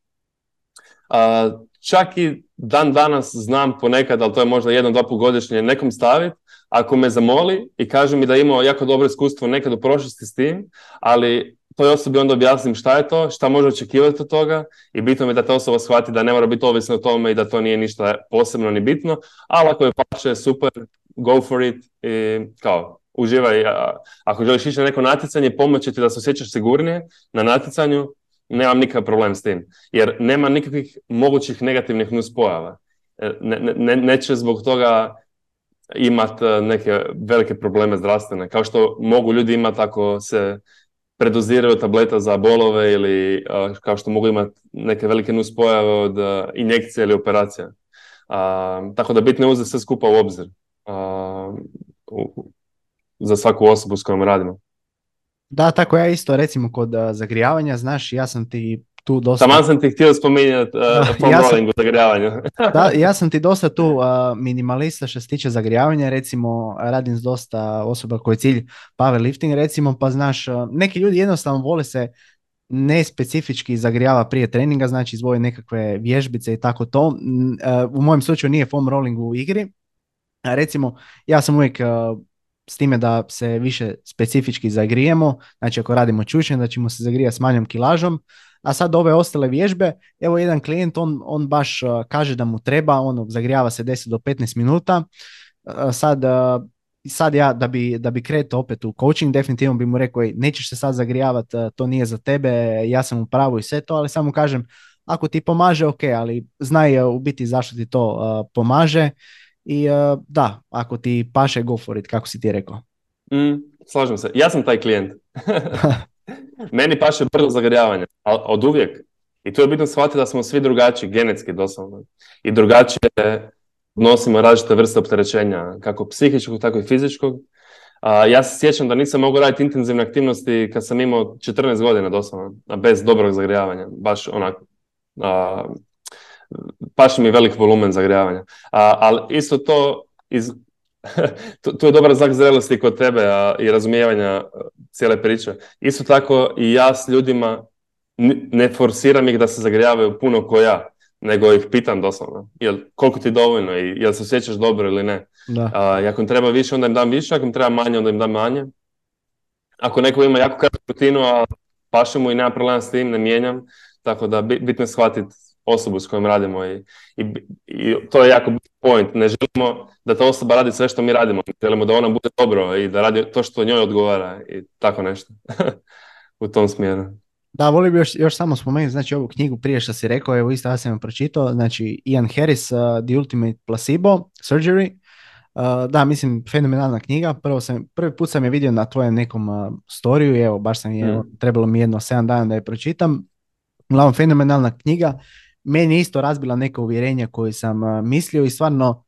čak i dan danas znam ponekad, ali to je možda jedno, dva put godišnje, nekom staviti, ako me zamoli i kaže mi da je imao jako dobro iskustvo nekad u prošlosti s tim, ali toj osobi onda objasnim šta je to, šta može očekivati od toga i bitno mi je da ta osoba shvati da ne mora biti ovisna o tome i da to nije ništa posebno ni bitno, ali ako je paše, super, go for it i kao, uživaj. Ako želiš ići na neko natjecanje, pomoći ti da se osjećaš sigurnije na natjecanju, nemam nikakav problem s tim. Jer nema nikakvih mogućih negativnih nuspojava. E, ne, ne, neće zbog toga imati e, neke velike probleme zdravstvene, kao što mogu ljudi imati ako se predoziraju tableta za bolove ili e, kao što mogu imati neke velike nuspojave od injekcije ili operacija. tako da bitno je uzeti sve skupa u obzir za svaku osobu s kojom radimo. Da, tako ja isto recimo kod zagrijavanja, znaš, ja sam ti tu dosta... Taman sam ti htio spominjati uh, ja sam... zagrijavanju. da, ja sam ti dosta tu uh, minimalista što se tiče zagrijavanja, recimo radim s dosta osoba koji je cilj powerlifting recimo, pa znaš, neki ljudi jednostavno vole se ne specifički zagrijava prije treninga, znači izvoje nekakve vježbice i tako to. U mojem slučaju nije foam rolling u igri. Recimo, ja sam uvijek s time da se više specifički zagrijemo, znači ako radimo čučnje da ćemo se zagrijati s manjom kilažom, a sad ove ostale vježbe, evo jedan klijent, on, on baš uh, kaže da mu treba, on zagrijava se 10 do 15 minuta, uh, sad, uh, sad ja da bi, da bi kretao opet u coaching, definitivno bi mu rekao, nećeš se sad zagrijavati, to nije za tebe, ja sam u pravu i sve to, ali samo kažem, ako ti pomaže, ok, ali znaj u biti zašto ti to pomaže i uh, da, ako ti paše, go for it, kako si ti rekao. Mm, slažem se. Ja sam taj klijent. Meni paše brzo zagrijavanje, od uvijek. I tu je bitno shvatiti da smo svi drugačiji, genetski doslovno. I drugačije nosimo različite vrste opterećenja, kako psihičkog, tako i fizičkog. A, ja se sjećam da nisam mogao raditi intenzivne aktivnosti kad sam imao 14 godina doslovno, bez dobrog zagrijavanja. Baš onako, paši mi velik volumen zagrijavanja. A, ali isto to, iz, tu, je dobar znak zrelosti kod tebe a, i razumijevanja cijele priče. Isto tako i ja s ljudima ne forsiram ih da se zagrijavaju puno ko ja, nego ih pitam doslovno. Jel, koliko ti je dovoljno i jel se osjećaš dobro ili ne. Da. A, ako im treba više, onda im dam više, ako im treba manje, onda im dam manje. Ako neko ima jako kratku rutinu, a paše mu i nema problema s tim, ne mijenjam. Tako da bitno je shvatiti osobu s kojom radimo i, i, i to je jako point. Ne želimo da ta osoba radi sve što mi radimo. Želimo da ona bude dobro i da radi to što njoj odgovara i tako nešto u tom smjeru. Da, volio bi još, još samo spomenuti znači ovu knjigu prije što si rekao, evo isto ja sam pročitao, znači Ian Harris, uh, The Ultimate Placebo Surgery. Uh, da, mislim, fenomenalna knjiga. Prvo sam, prvi put sam je vidio na tvojem nekom uh, storiju i evo, baš sam je, mm. trebalo mi jedno 7 dana da je pročitam. Uglavnom, fenomenalna knjiga meni isto razbila neka uvjerenja koje sam mislio i stvarno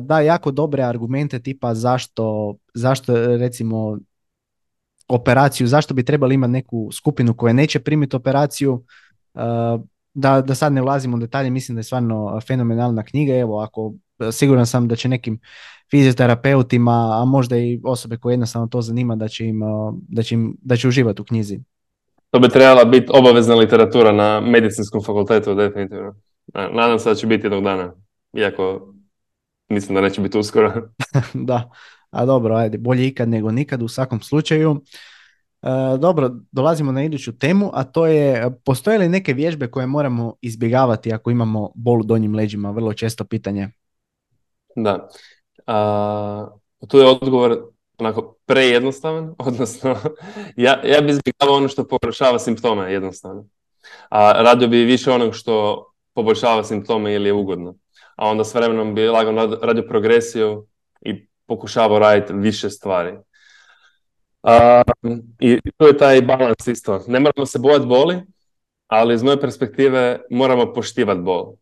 da jako dobre argumente tipa zašto, zašto recimo operaciju, zašto bi trebali imati neku skupinu koja neće primiti operaciju, da, da sad ne ulazimo u detalje, mislim da je stvarno fenomenalna knjiga, evo ako siguran sam da će nekim fizioterapeutima, a možda i osobe koje jednostavno to zanima da će im, da će, im, da će uživati u knjizi. To bi trebala biti obavezna literatura na medicinskom fakultetu, definitivno. Nadam se da će biti jednog dana, iako mislim da neće biti uskoro. da, a dobro, ajde, bolje ikad nego nikad u svakom slučaju. E, dobro, dolazimo na iduću temu, a to je, postoje li neke vježbe koje moramo izbjegavati ako imamo bol u donjim leđima? Vrlo često pitanje. Da. A, tu je odgovor onako prejednostavan, odnosno ja, ja bi izbjegavao ono što poboljšava simptome jednostavno. A radio bi više onog što poboljšava simptome ili je ugodno. A onda s vremenom bi lagano radio progresiju i pokušavao raditi više stvari. I tu je taj balans isto. Ne moramo se bojati boli, ali iz moje perspektive moramo poštivati bol.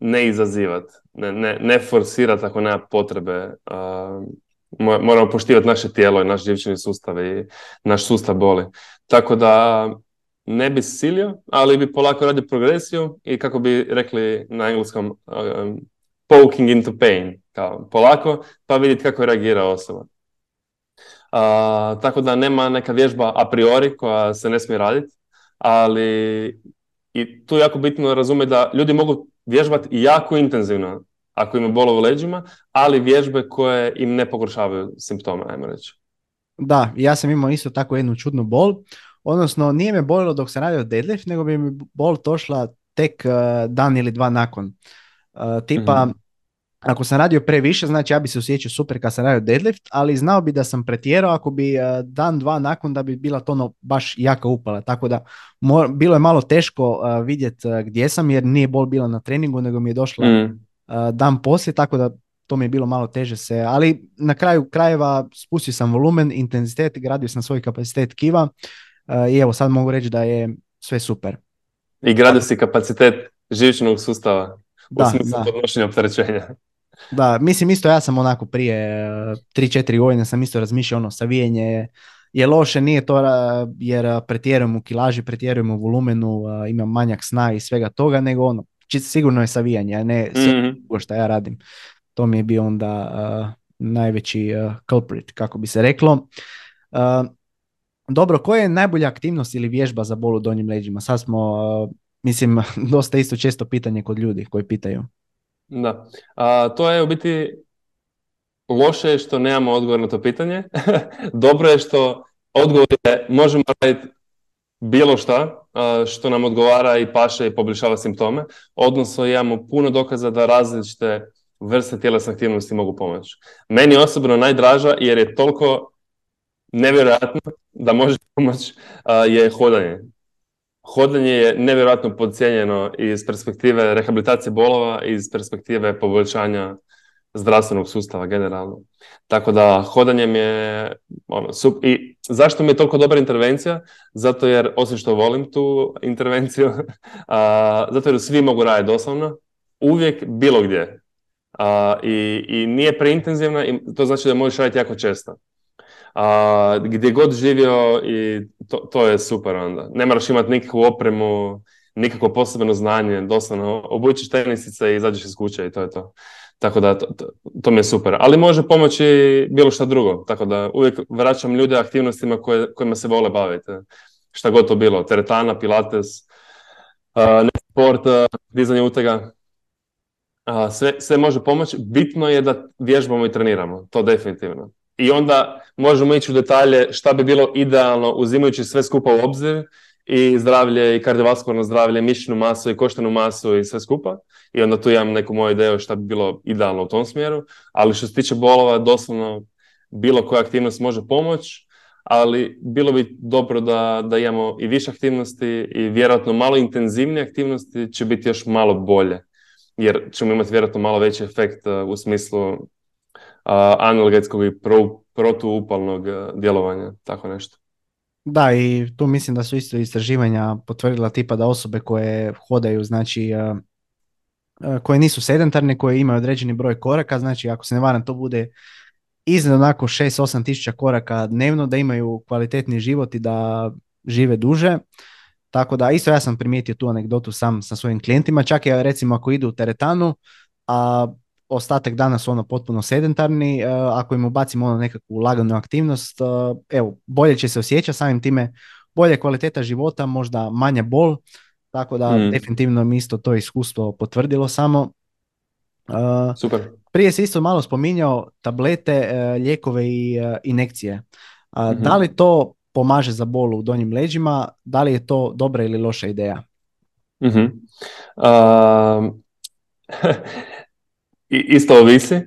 Ne izazivati, ne, ne, ne forsirati ako nema potrebe. Moramo poštivati naše tijelo i naš živčani sustav i naš sustav boli. Tako da ne bi silio, ali bi polako radio progresiju i kako bi rekli na engleskom poking into pain, kao polako, pa vidjeti kako reagira osoba. tako da nema neka vježba a priori koja se ne smije raditi, ali i tu je jako bitno razumjeti da ljudi mogu vježbati jako intenzivno ako imaju bolo u leđima, ali vježbe koje im ne pogoršavaju simptome, ajmo reći. Da, ja sam imao isto tako jednu čudnu bol, odnosno nije me bolilo dok sam radio deadlift, nego bi mi bol došla tek uh, dan ili dva nakon. Uh, tipa, mhm. ako sam radio previše, znači ja bi se osjećao super kad sam radio deadlift, ali znao bi da sam pretjerao ako bi uh, dan, dva nakon da bi bila to ono baš jaka upala. Tako da bilo je malo teško vidjeti gdje sam jer nije bol bila na treningu, nego mi je došla mm. Dan poslije, tako da to mi je bilo malo teže se, ali na kraju krajeva spustio sam volumen, intenzitet, gradio sam svoj kapacitet kiva i evo sad mogu reći da je sve super. I gradio si kapacitet živčanog sustava da, u smislu podnošenja opterećenja. Da, mislim isto ja sam onako prije 3-4 godine sam isto razmišljao ono savijenje je loše, nije to jer pretjerujem u kilaži, pretjerujem u volumenu, imam manjak sna i svega toga, nego ono, sigurno je savijanje, a ne mm-hmm. što ja radim. To mi je bio onda najveći culprit, kako bi se reklo. Dobro, koja je najbolja aktivnost ili vježba za bol u donjim leđima? Sad smo, mislim, dosta isto često pitanje kod ljudi koji pitaju. Da, a, to je u biti loše je što nemamo odgovor na to pitanje. Dobro je što odgovor je možemo raditi bilo šta što nam odgovara i paše i poboljšava simptome, odnosno imamo puno dokaza da različite vrste tjelesne aktivnosti mogu pomoći. Meni osobno najdraža jer je toliko nevjerojatno da može pomoći je hodanje. Hodanje je nevjerojatno podcijenjeno iz perspektive rehabilitacije bolova iz perspektive poboljšanja zdravstvenog sustava generalno. Tako da hodanje mi je ono, sup... i zašto mi je toliko dobra intervencija? Zato jer, osim što volim tu intervenciju, a, zato jer svi mogu raditi doslovno, uvijek, bilo gdje. A, i, I nije preintenzivna, i to znači da možeš raditi jako često. A, gdje god živio i to, to je super onda. Ne moraš imati nikakvu opremu, nikakvo posebno znanje, doslovno obučiš tenisice i izađeš iz kuće i to je to. Tako da to, to, mi je super. Ali može pomoći bilo šta drugo. Tako da uvijek vraćam ljude aktivnostima koje, kojima se vole baviti. Šta god to bilo. Teretana, pilates, uh, sport, dizanje utega. Uh, sve, sve može pomoći. Bitno je da vježbamo i treniramo. To definitivno i onda možemo ići u detalje šta bi bilo idealno uzimajući sve skupa u obzir i zdravlje i kardiovaskularno zdravlje, mišićnu masu i koštanu masu i sve skupa. I onda tu imam neku moju ideju šta bi bilo idealno u tom smjeru. Ali što se tiče bolova, doslovno bilo koja aktivnost može pomoći, ali bilo bi dobro da, da imamo i više aktivnosti i vjerojatno malo intenzivnije aktivnosti će biti još malo bolje. Jer ćemo imati vjerojatno malo veći efekt uh, u smislu analgetskog i pro, protuupalnog e, djelovanja, tako nešto. Da, i tu mislim da su isto istraživanja potvrdila tipa da osobe koje hodaju, znači e, e, koje nisu sedentarne, koje imaju određeni broj koraka, znači ako se ne varam to bude iznad onako 6-8 tisuća koraka dnevno, da imaju kvalitetni život i da žive duže. Tako da isto ja sam primijetio tu anegdotu sam sa svojim klijentima, čak i recimo ako idu u teretanu, a ostatak dana su ono potpuno sedentarni, e, ako im ubacimo ono nekakvu laganu aktivnost, e, evo, bolje će se osjećati, samim time bolje kvaliteta života, možda manja bol, tako da Mm. definitivno mi isto to iskustvo potvrdilo samo. Uh, Super. prije si isto malo spominjao tablete, e, lijekove i e, inekcije. A, Mhm. Da li to pomaže za bol u donjim leđima? Da li je to dobra ili loša ideja? Mhm. Um, i- isto ovisi.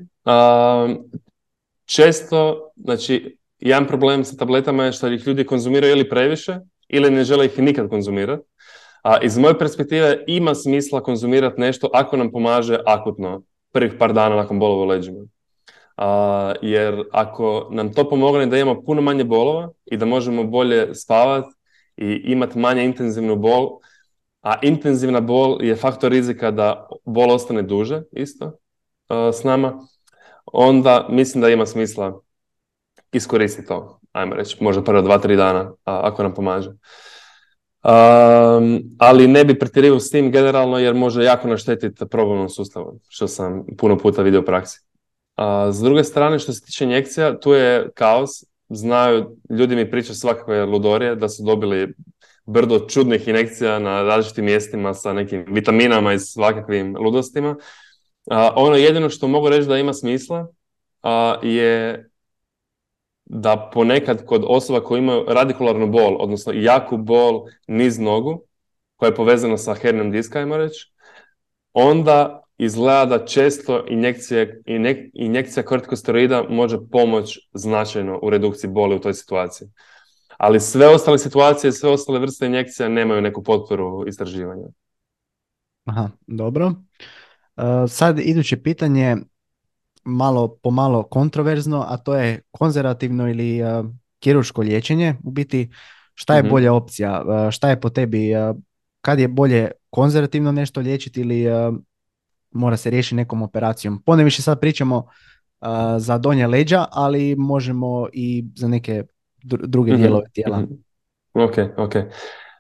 Često, znači, jedan problem sa tabletama je što ih ljudi konzumiraju ili previše ili ne žele ih nikad konzumirati. A iz moje perspektive ima smisla konzumirati nešto ako nam pomaže akutno prvih par dana nakon bolova u leđima. A, jer ako nam to pomogne da imamo puno manje bolova i da možemo bolje spavati i imati manje intenzivnu bol, a intenzivna bol je faktor rizika da bol ostane duže isto s nama, onda mislim da ima smisla iskoristiti to, ajmo reći, možda prva dva, tri dana, ako nam pomaže. Um, ali ne bi pretjerivao s tim generalno jer može jako naštetiti probavnom sustavu, što sam puno puta vidio u praksi. A, s druge strane, što se tiče injekcija, tu je kaos. Znaju, ljudi mi pričaju svakakve ludorije da su dobili brdo čudnih injekcija na različitim mjestima sa nekim vitaminama i svakakvim ludostima. A, ono jedino što mogu reći da ima smisla a, je da ponekad kod osoba koji imaju radikularnu bol, odnosno jaku bol niz nogu, koja je povezana sa hernim diska, ajmo reći, onda izgleda da često injekcije, injek, injekcija kortikosteroida može pomoći značajno u redukciji boli u toj situaciji. Ali sve ostale situacije, sve ostale vrste injekcija nemaju neku potporu istraživanja. Aha, dobro. Uh, sad iduće pitanje, malo po malo kontroverzno, a to je konzervativno ili uh, kirurško liječenje. U biti, šta je Mhm. bolja opcija? Uh, šta je po tebi? uh, kad je bolje konzervativno nešto liječiti ili uh, mora se riješiti nekom operacijom? Poneviše sad pričamo uh, za donja leđa, ali možemo i za neke dru- druge Mhm, dijelove tijela. mhm. Ok, ok.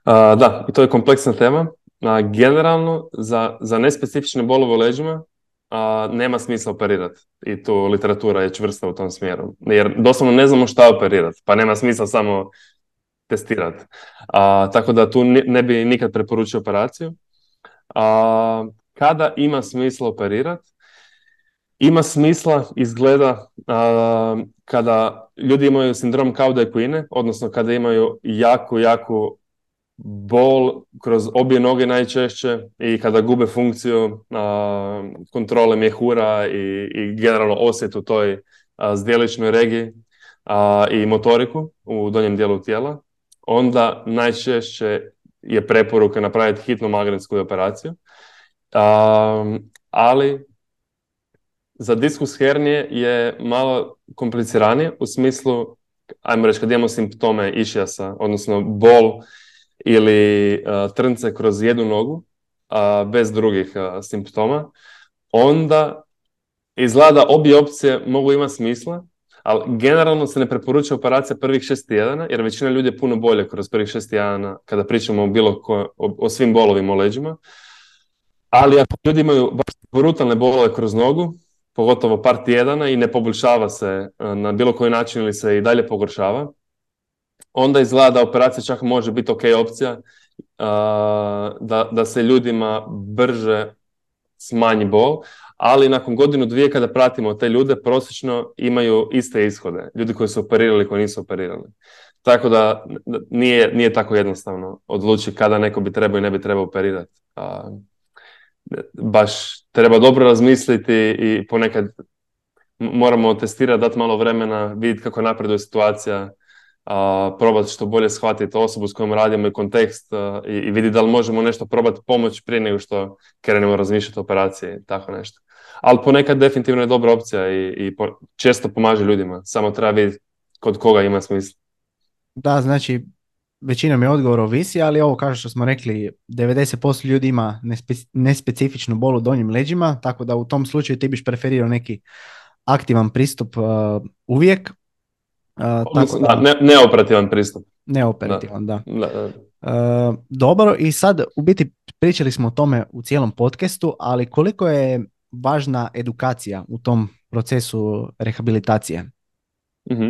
A, da, i to je kompleksna tema. A, generalno, za, za nespecifične bolove u leđima a, nema smisla operirati. I tu literatura je čvrsta u tom smjeru. Jer doslovno ne znamo šta operirati, pa nema smisla samo testirati. A, tako da tu ne bi nikad preporučio operaciju. A, kada ima smisla operirati? Ima smisla izgleda a, kada ljudi imaju sindrom kauda i kuine, odnosno kada imaju jako, jako bol kroz obje noge najčešće i kada gube funkciju a, kontrole mjehura i, i generalno osjet u toj a, zdjeličnoj regiji a, i motoriku u donjem dijelu tijela, onda najčešće je preporuka napraviti hitnu magnetsku operaciju. A, ali za diskus hernije je malo kompliciranije u smislu, ajmo reći, kad imamo simptome išijasa, odnosno bol ili uh, trnce kroz jednu nogu, a bez drugih uh, simptoma, onda izgleda da obje opcije mogu imati smisla, ali generalno se ne preporučuje operacija prvih šest tjedana, jer većina ljudi je puno bolje kroz prvih šest tjedana kada pričamo o, bilo ko, o, o svim bolovima u leđima. Ali ako ljudi imaju baš brutalne bolove kroz nogu, pogotovo par tjedana i ne poboljšava se uh, na bilo koji način ili se i dalje pogoršava, onda izgleda da operacija čak može biti ok opcija uh, da, da se ljudima brže smanji bol, ali nakon godinu dvije kada pratimo te ljude, prosječno imaju iste ishode. Ljudi koji su operirali koji nisu operirali. Tako da nije, nije tako jednostavno odlučiti kada neko bi trebao i ne bi trebao operirati. Baš treba dobro razmisliti i ponekad moramo testirati, dati malo vremena, vidjeti kako napreduje situacija, a, probati što bolje shvatiti osobu s kojom radimo i kontekst a, i, i vidjeti da li možemo nešto probati pomoći prije nego što krenemo razmišljati o operaciji, tako nešto. Ali ponekad definitivno je dobra opcija i, i po- često pomaže ljudima, samo treba vidjeti kod koga ima smisla. Da, znači većinom je odgovor ovisi, ali ovo kao što smo rekli, 90% ljudi ima nespe- nespecifičnu bol u donjim leđima, tako da u tom slučaju ti biš preferirao neki aktivan pristup uh, uvijek. Uh, tako da, da, ne, neoperativan pristup. neoperativan, da. Da, da. Uh, dobro, i sad u biti pričali smo o tome u cijelom podcastu, ali koliko je važna edukacija u tom procesu rehabilitacije? Mhm.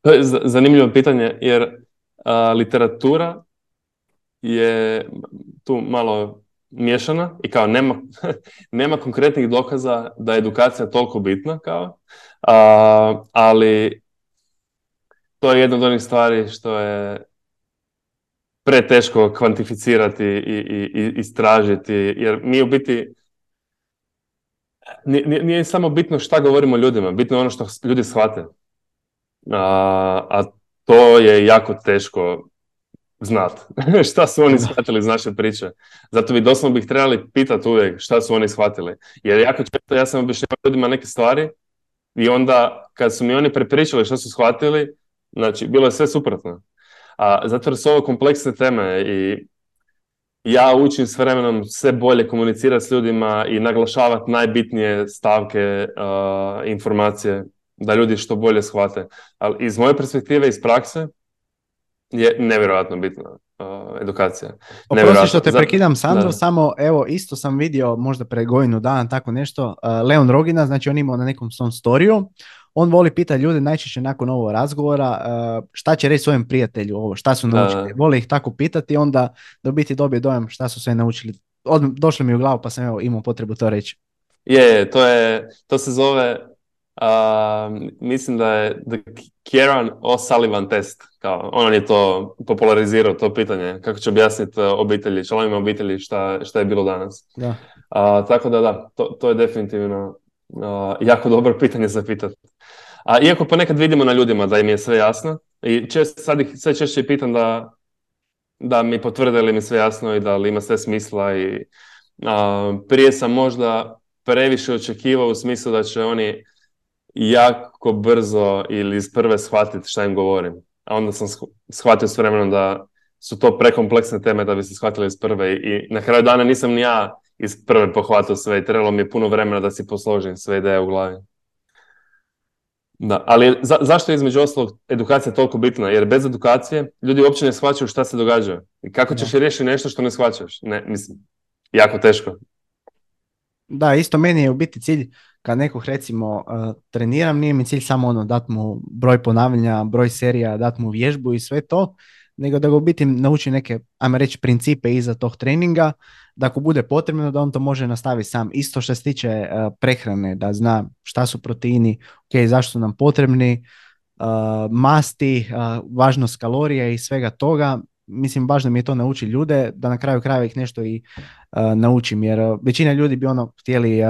To je zanimljivo pitanje jer a, literatura je tu malo miješana i kao nema, nema konkretnih dokaza da je edukacija toliko bitna kao, ali to je jedna od onih stvari što je preteško kvantificirati i, i, i istražiti, jer mi u biti nije, nije samo bitno šta govorimo ljudima, bitno je ono što ljudi shvate. A, a to je jako teško znat. šta su oni shvatili iz naše priče. Zato bi doslovno bih trebali pitati uvijek šta su oni shvatili. Jer jako često ja sam objašnjavao ljudima neke stvari i onda kad su mi oni prepričali što su shvatili, znači bilo je sve suprotno. A zato jer su ovo kompleksne teme i ja učim s vremenom sve bolje komunicirati s ljudima i naglašavati najbitnije stavke uh, informacije da ljudi što bolje shvate. Ali iz moje perspektive, iz prakse, je nevjerojatno bitna uh, edukacija. Oprosti što te prekidam, Sandro, samo evo, isto sam vidio možda pre godinu dana tako nešto, uh, Leon Rogina, znači on imao na nekom svom storiju, on voli pitati ljude najčešće nakon ovog razgovora uh, šta će reći svojem prijatelju ovo, šta su naučili. Voli ih tako pitati onda da biti dobije dojam šta su sve naučili. Od, došlo mi u glavu pa sam evo imao potrebu to reći. Je, to, je, to se zove, uh, mislim da je The Kieran O'Sullivan test. Kao, on je to popularizirao, to pitanje, kako će objasniti uh, obitelji, članovima obitelji šta, šta je bilo danas. Da. Uh, tako da da, to, to je definitivno jako dobro pitanje za pitati. A iako ponekad vidimo na ljudima da im je sve jasno i čest, sad ih sve češće pitam da, da mi potvrde li mi sve jasno i da li ima sve smisla i prije sam možda previše očekivao u smislu da će oni jako brzo ili iz prve shvatiti šta im govorim. A onda sam shvatio s vremenom da su to prekompleksne teme da bi se shvatili iz prve i na kraju dana nisam ni ja iz prve pohvatao sve i trebalo mi je puno vremena da si posložim sve ideje u glavi. Da, ali za, zašto je između ostalog edukacija toliko bitna? Jer bez edukacije ljudi uopće ne shvaćaju šta se događa. I kako ćeš riješiti nešto što ne shvaćaš? Ne, mislim, jako teško. Da, isto meni je u biti cilj kad nekog recimo uh, treniram, nije mi cilj samo ono dat mu broj ponavljanja, broj serija, dat mu vježbu i sve to, nego da ga u biti nauči neke, ajmo reći, principe iza tog treninga, da ako bude potrebno da on to može nastaviti sam. Isto što se tiče e, prehrane, da zna šta su proteini, ok, zašto su nam potrebni, uh, masti, uh, važnost kalorija i svega toga. Mislim, važno mi je to nauči ljude, da na kraju krajeva ih nešto i naučim, jer većina ljudi bi ono htjeli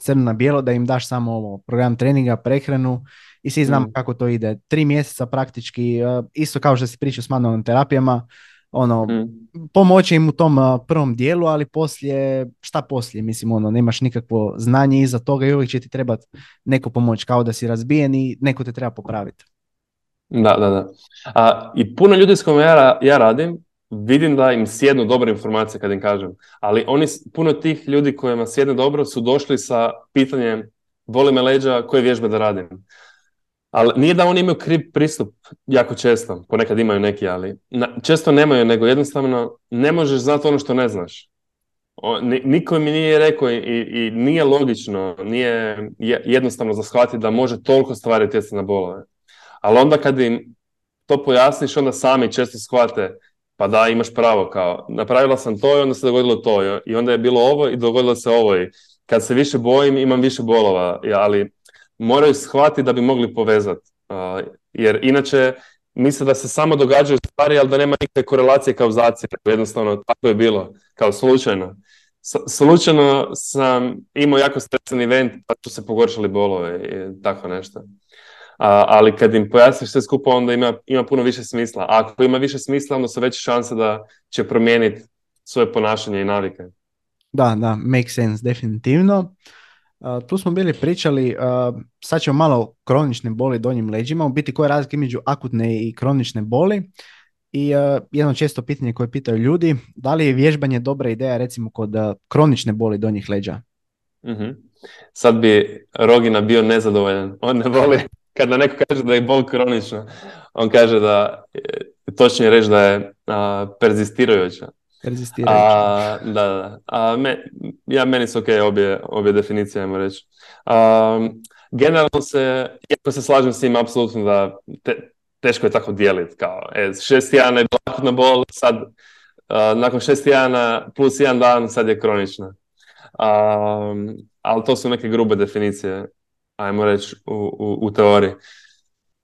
crno na bijelo da im daš samo ovo program treninga, prehranu i svi znamo mm. kako to ide. Tri mjeseca praktički, isto kao što si pričao s manualnim terapijama, ono, mm. pomoći im u tom prvom dijelu, ali poslije, šta poslije, mislim, ono, nemaš nikakvo znanje iza toga i uvijek će ti trebati neko pomoć, kao da si razbijen i neko te treba popraviti. Da, da, da. A, I puno ljudi s kojima ja, ja radim, vidim da im sjednu dobre informacije kad im kažem, ali oni, puno tih ljudi kojima sjedne dobro su došli sa pitanjem boli me leđa, koje vježbe da radim. Ali nije da oni imaju kriv pristup jako često, ponekad imaju neki, ali često nemaju, nego jednostavno ne možeš znati ono što ne znaš. O, niko mi nije rekao i, i, nije logično, nije jednostavno za shvatiti da može toliko stvari utjecati na bolove. Ali onda kad im to pojasniš, onda sami često shvate, pa da, imaš pravo, kao, napravila sam to i onda se dogodilo to, i onda je bilo ovo i dogodilo se ovo, i kad se više bojim, imam više bolova, ali moraju shvatiti da bi mogli povezati. jer inače misle da se samo događaju stvari, ali da nema nikakve korelacije kauzacije. Jednostavno, tako je bilo, kao slučajno. slučajno sam imao jako stresan event, pa su se pogoršali bolove i tako nešto. A, ali kad im pojasniš sve skupo, onda ima, ima puno više smisla. A ako ima više smisla, onda su veće šanse da će promijeniti svoje ponašanje i navike. Da, da, make sense, definitivno tu smo bili pričali, sad ćemo malo kronične boli donjim leđima, u biti koja je razlika između akutne i kronične boli. I jedno često pitanje koje pitaju ljudi, da li je vježbanje dobra ideja recimo kod kronične boli donjih leđa? mm Sad bi Rogina bio nezadovoljan. On ne voli kada neko kaže da je bol kronična. On kaže da, točnije reći da je a, perzistirajuća. A, da, da. A, me, ja, meni su ok obje, obje definicije, ajmo reći. generalno se, iako se slažem s tim, apsolutno da te, teško je tako dijeliti. Kao, e, šest tjedana je na bol, sad nakon šest tjedana plus jedan dan sad je kronična. ali to su neke grube definicije, ajmo reći, u, u, u teoriji.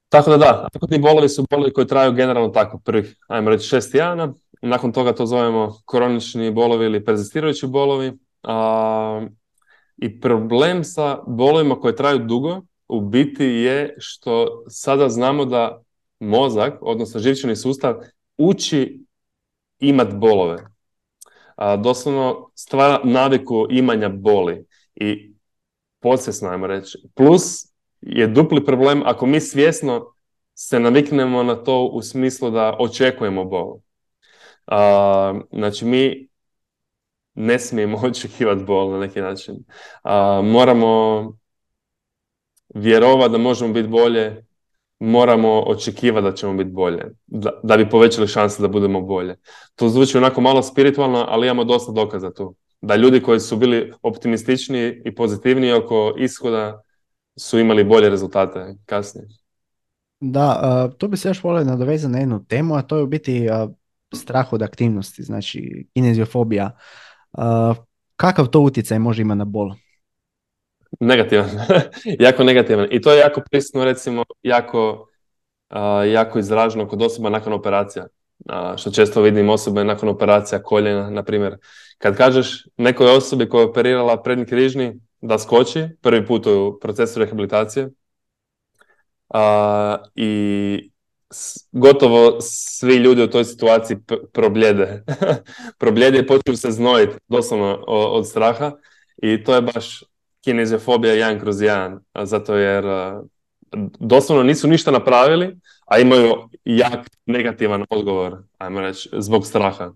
Tako da da, akutni bolovi su bolovi koji traju generalno tako prvih, ajmo reći, šest tjedana. Nakon toga to zovemo kronični bolovi ili prezistirajući bolovi. I problem sa bolovima koji traju dugo u biti je što sada znamo da mozak, odnosno živčani sustav, uči imat bolove. A, doslovno stvara naviku imanja boli i podsvjesno, ajmo reći. Plus je dupli problem ako mi svjesno se naviknemo na to u smislu da očekujemo bol. A, znači mi ne smijemo očekivati bol na neki način. A, moramo vjerovati da možemo biti bolje, moramo očekivati da ćemo biti bolje, da, da bi povećali šanse da budemo bolje. To zvuči onako malo spiritualno, ali imamo dosta dokaza tu. Da ljudi koji su bili optimistični i pozitivniji oko ishoda su imali bolje rezultate kasnije. Da, uh, tu bi se još volio nadovezati na jednu temu, a to je u biti strah od aktivnosti, znači kineziofobija. kakav to utjecaj može imati na bol? Negativan, jako negativan. I to je jako prisno, recimo, jako, jako izraženo kod osoba nakon operacija. što često vidim osobe nakon operacija koljena, na primjer. Kad kažeš nekoj osobi koja je operirala prednji križni da skoči, prvi put u procesu rehabilitacije, i gotovo svi ljudi u toj situaciji probljede. probljede i se znojiti doslovno od straha i to je baš kineziofobija jedan kroz jedan, zato jer doslovno nisu ništa napravili, a imaju jak negativan odgovor, ajmo reći, zbog straha.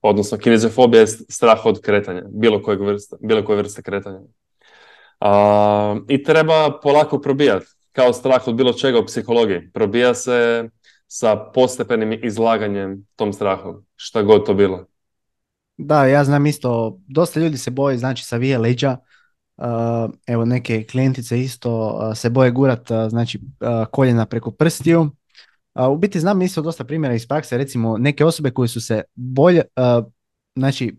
odnosno, kineziofobija je strah od kretanja, bilo kojeg vrste, bilo koje vrste kretanja. I treba polako probijati kao strah od bilo čega u psihologiji. Probija se sa postepenim izlaganjem tom strahu, šta god to bilo. Da, ja znam isto, dosta ljudi se boje, znači, savije leđa, uh, evo neke klijentice isto uh, se boje gurat, uh, znači, koljena preko prstiju. U biti znam isto dosta primjera iz prakse, recimo neke osobe koje su se bolje, znači,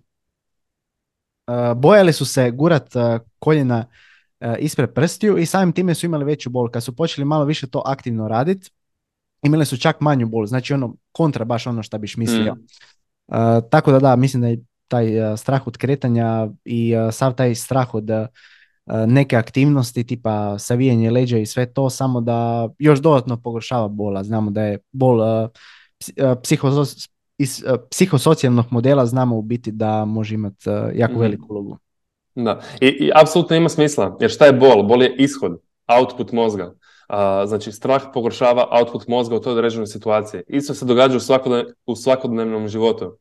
bojale su se gurat koljena E, ispred prstiju i samim time su imali veću bol. Kad su počeli malo više to aktivno raditi, imali su čak manju bol. Znači ono kontra baš ono što biš mislio. Mm. E, tako da da, mislim da je taj uh, strah od kretanja i sav taj strah od neke aktivnosti tipa savijenje leđa i sve to samo da još dodatno pogoršava bola. Znamo da je bol psiho, iz psihosocijalnog modela znamo u biti da može imati jako mm. veliku ulogu. Da, i, i apsolutno ima smisla, jer šta je bol? Bol je ishod, output mozga. znači, strah pogoršava output mozga u toj određenoj situaciji. Isto se događa u, u svakodnevnom životu.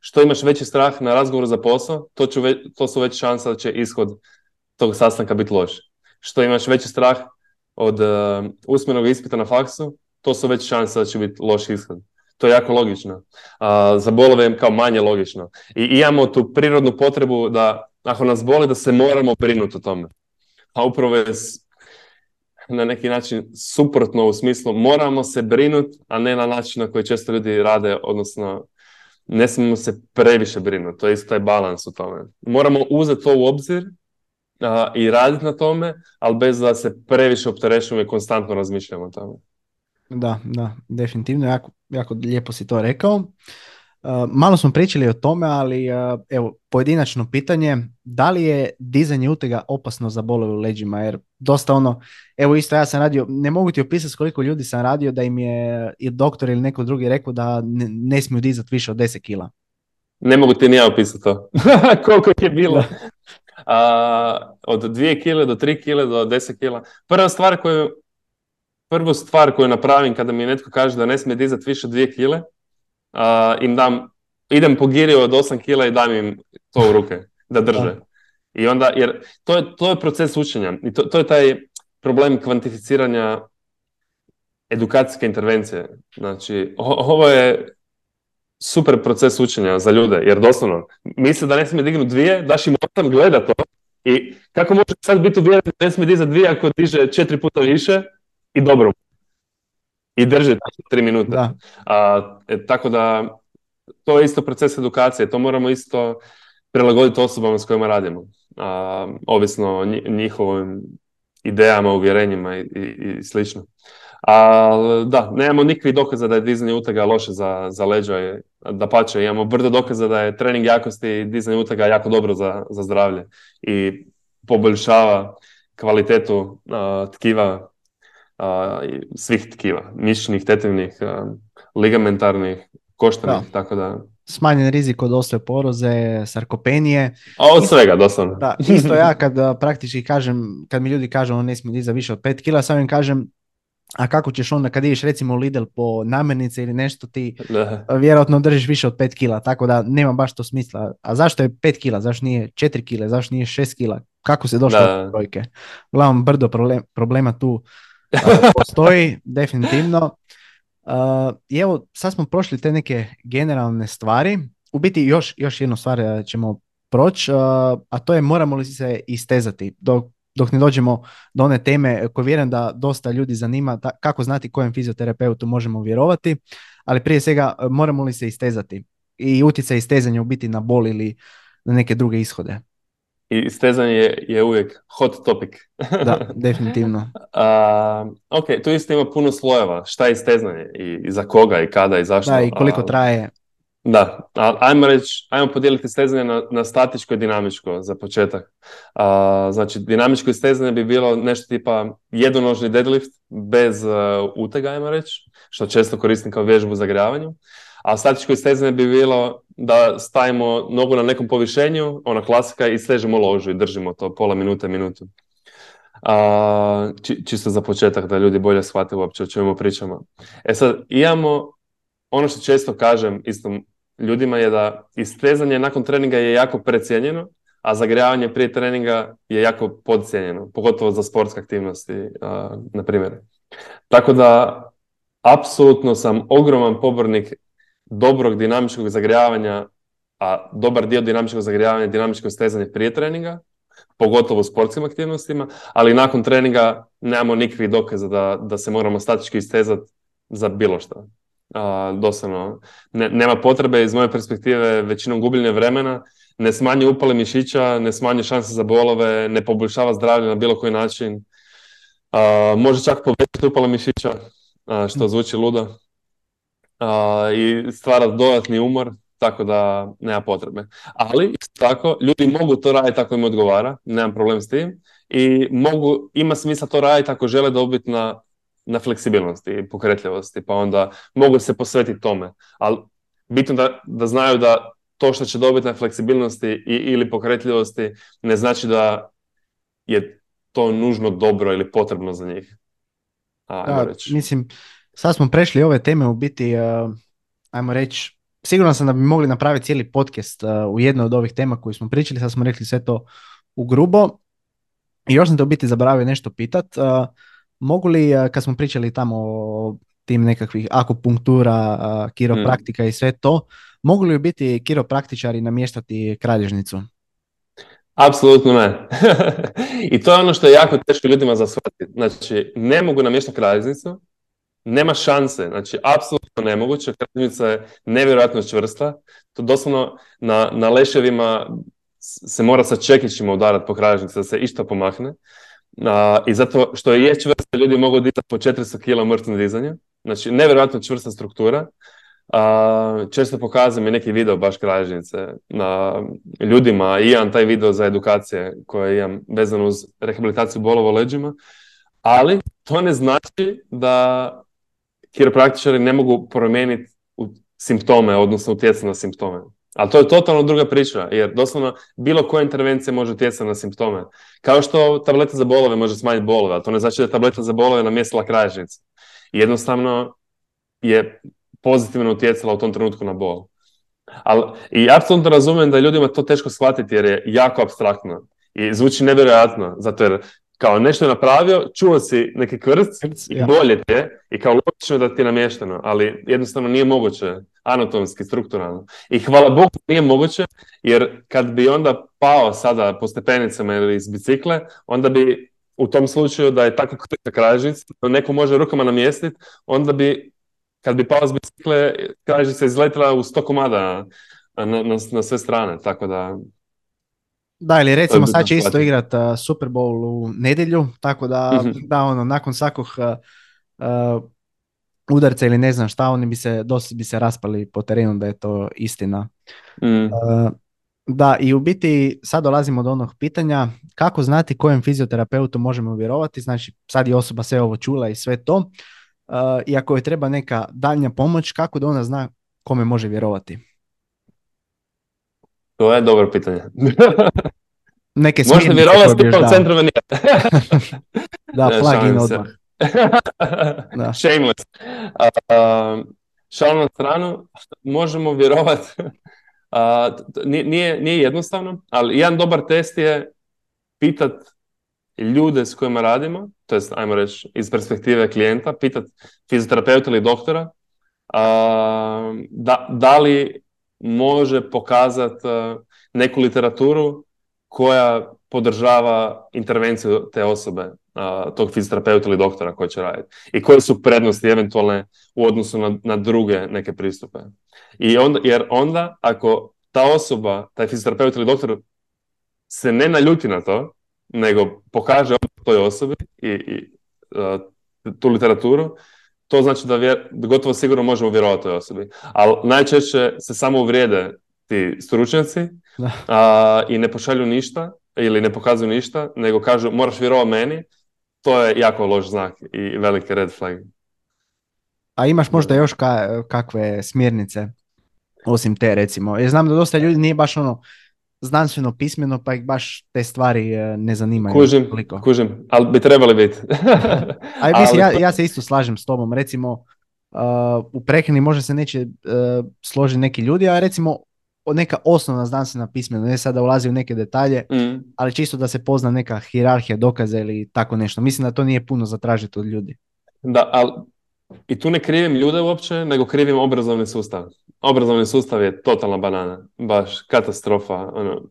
Što imaš veći strah na razgovoru za posao, to, će to su veće šanse da će ishod tog sastanka biti loš. Što imaš veći strah od uh, usmenog ispita na faksu, to su veće šanse da će biti loš ishod. To je jako logično. za bolove je kao manje logično. I imamo tu prirodnu potrebu da ako nas boli da se moramo brinuti o tome. A upravo je na neki način suprotno u smislu moramo se brinuti, a ne na način na koji često ljudi rade, odnosno ne smijemo se previše brinuti. To je isto taj balans u tome. Moramo uzeti to u obzir i raditi na tome, ali bez da se previše opterećujemo i konstantno razmišljamo o tome. Da, da, definitivno, jako, jako lijepo si to rekao. Uh, malo smo pričali o tome, ali uh, evo, pojedinačno pitanje, da li je dizanje utega opasno za bolove u leđima? Jer dosta ono, evo isto ja sam radio, ne mogu ti opisati koliko ljudi sam radio da im je i doktor ili neko drugi rekao da ne, ne smiju dizati više od 10 kila. Ne mogu ti ni ja opisati to. koliko je bilo. od 2 kile do 3 kile do 10 kila. Prva stvar koju, prvu stvar koju napravim kada mi netko kaže da ne smije dizati više od 2 kile, im dam, idem po giri od 8 kila i dam im to u ruke, da drže. I onda, jer to je, to je proces učenja i to, to je taj problem kvantificiranja edukacijske intervencije. Znači, ovo je super proces učenja za ljude, jer doslovno, misle da ne smije dignuti dvije, daš im osam, gleda to i kako može sad biti uvjeren da ne smije dizati dvije ako diže četiri puta više i dobro i drži tri minute. A, e, tako da to je isto proces edukacije, to moramo isto prilagoditi osobama s kojima radimo, a, ovisno o njihovim idejama, uvjerenjima i, i, i slično. A da, nemamo nikakvih dokaza da je dizanje utega loše za, za leđa. Da pače, imamo brdo dokaza da je trening jakosti i dizanje utega jako dobro za, za zdravlje i poboljšava kvalitetu tkiva, svih tkiva, mišićnih, tetivnih, ligamentarnih, koštanih, tako da... Smanjen rizik od osteoporoze, sarkopenije. A od svega, doslovno. Da, isto ja kad praktički kažem, kad mi ljudi kažu on ne smije dizati više od 5 kila, sam im kažem a kako ćeš onda kad ideš recimo u Lidl po namirnice ili nešto ti vjerojatno držiš više od 5 kila, tako da nema baš to smisla. A zašto je 5 kila, zašto nije 4 kila, zašto nije 6 kila, kako se došlo do brojke? Uglavnom brdo problema tu postoji, definitivno. I evo, sad smo prošli te neke generalne stvari. U biti još, još jednu stvar ćemo proći, a to je moramo li se istezati. Dok dok ne dođemo do one teme koje vjerujem da dosta ljudi zanima kako znati kojem fizioterapeutu možemo vjerovati, ali prije svega moramo li se istezati i utjecaj istezanja u biti na bol ili na neke druge ishode. I istezanje je, je uvijek hot topic. da, definitivno. Uh, ok, tu isto ima puno slojeva. Šta je istezanje i, i za koga i kada i zašto. Da, i koliko traje. Da, ajmo reći, ajmo podijeliti stezanje na, na statičko i dinamičko za početak. A, znači, dinamičko istezanje bi bilo nešto tipa jednonožni deadlift bez uh, utega, ajmo reći, što često koristim kao vježbu za gravanju. A statičko istezanje bi bilo da stavimo nogu na nekom povišenju, ona klasika, i stežemo ložu i držimo to pola minute, minutu. A, či, čisto za početak da ljudi bolje shvate uopće o čemu pričamo. E sad, imamo ono što često kažem istom ljudima je da istezanje nakon treninga je jako precijenjeno, a zagrijavanje prije treninga je jako podcijenjeno, pogotovo za sportske aktivnosti, na primjer. Tako da, apsolutno sam ogroman pobornik dobrog dinamičkog zagrijavanja, a dobar dio dinamičkog zagrijavanja je dinamičko stezanje prije treninga, pogotovo u sportskim aktivnostima, ali nakon treninga nemamo nikakvih dokaza da, da se moramo statički istezati za bilo što doslovno ne, nema potrebe iz moje perspektive većinom gubljenja vremena, ne smanji upale mišića, ne smanji šanse za bolove, ne poboljšava zdravlje na bilo koji način. A, može čak povećati upale mišića, što zvuči ludo. I stvara dodatni umor, tako da nema potrebe. Ali, tako, ljudi mogu to raditi ako im odgovara, nemam problem s tim. I mogu, ima smisla to raditi ako žele dobiti na na fleksibilnosti i pokretljivosti, pa onda mogu se posvetiti tome. Ali bitno da, da znaju da to što će dobiti na fleksibilnosti i, ili pokretljivosti ne znači da je to nužno dobro ili potrebno za njih. A, mislim, sad smo prešli ove teme u biti, uh, ajmo reći, siguran sam da bi mogli napraviti cijeli podcast uh, u jednoj od ovih tema koju smo pričali, sad smo rekli sve to u grubo. I još sam te u biti zaboravio nešto pitat. Uh, Mogu li, kad smo pričali tamo o tim nekakvih akupunktura, kiropraktika i sve to, mogu li biti kiropraktičari namještati kralježnicu? Apsolutno ne. I to je ono što je jako teško ljudima za Znači, ne mogu namještati kralježnicu, nema šanse, znači apsolutno nemoguće, kralježnica je nevjerojatno čvrsta, to doslovno na, na leševima se mora sa čekićima udarati po kralježnici da se išta pomakne. I zato što je čvrsta, ljudi mogu dizati po 400 kg mrtvog dizanja. Znači, nevjerojatno čvrsta struktura. A, često pokazujem i neki video baš kralježnice na ljudima i imam taj video za edukacije koje imam vezano uz rehabilitaciju bolova leđima, ali to ne znači da kiropraktičari ne mogu promijeniti simptome, odnosno utjecati na simptome. Ali to je totalno druga priča, jer doslovno bilo koja intervencija može utjecati na simptome. Kao što tableta za bolove može smanjiti bolove, ali to ne znači da je tableta za bolove namjestila kraješnicu. Jednostavno je pozitivno utjecala u tom trenutku na bol. Ali, I apsolutno razumijem da ljudima to teško shvatiti jer je jako abstraktno i zvuči nevjerojatno, zato jer kao nešto je napravio, čuo si neki krst i bolje te i kao logično da ti je namješteno, ali jednostavno nije moguće anatomski, strukturalno. I hvala Bogu nije moguće, jer kad bi onda pao sada po stepenicama ili iz bicikle, onda bi u tom slučaju da je tako krsta kražic, da neko može rukama namjestiti, onda bi kad bi pao s bicikle, se izletila u sto komada na, na, na sve strane, tako da... Da, ili recimo sad će isto igrat uh, Super Bowl u nedjelju, tako da, mm da ono, nakon svakog uh, udarca ili ne znam šta, oni bi se, dosta bi se raspali po terenu da je to istina. Mm. Da, i u biti sad dolazimo do onog pitanja kako znati kojem fizioterapeutu možemo vjerovati, znači sad je osoba sve ovo čula i sve to, uh, i ako joj treba neka daljnja pomoć, kako da ona zna kome može vjerovati? To je dobro pitanje. Neke Možete vjerovati u centru Da, plug-in odmah. da. Shameless. Uh, šal na stranu, možemo vjerovati nije, nije jednostavno, ali jedan dobar test je pitat ljude s kojima radimo, to jest, ajmo reći, iz perspektive klijenta, pitat fizioterapeuta ili doktora, da, da li može pokazati neku literaturu koja podržava intervenciju te osobe, tog fizioterapeuta ili doktora koji će raditi. I koje su prednosti eventualne u odnosu na, na druge neke pristupe. I onda, jer onda, ako ta osoba, taj fizioterapeut ili doktor se ne naljuti na to, nego pokaže toj osobi i, i tu literaturu, to znači da, vjer, gotovo sigurno možemo vjerovati toj osobi. Ali najčešće se samo uvrijede ti stručnjaci i ne pošalju ništa ili ne pokazuju ništa, nego kažu moraš vjerovati meni, to je jako loš znak i veliki red flag. A imaš možda još kakve smjernice osim te recimo? Jer znam da dosta ljudi nije baš ono znanstveno pismeno pa ih baš te stvari e, ne zanimaju. Kužim, kužim, ali bi trebali biti. ali mislim, ja, ja se isto slažem s tobom. Recimo, uh, u prehrani možda se neće uh, složiti neki ljudi, a recimo neka osnovna znanstvena pismena, ne sada ulazi u neke detalje, mm. ali čisto da se pozna neka hirarhija dokaza ili tako nešto. Mislim da to nije puno zatražiti od ljudi. Da, ali i tu ne krivim ljude uopće, nego krivim obrazovni sustav. Obrazovni sustav je totalna banana, baš katastrofa. Ono,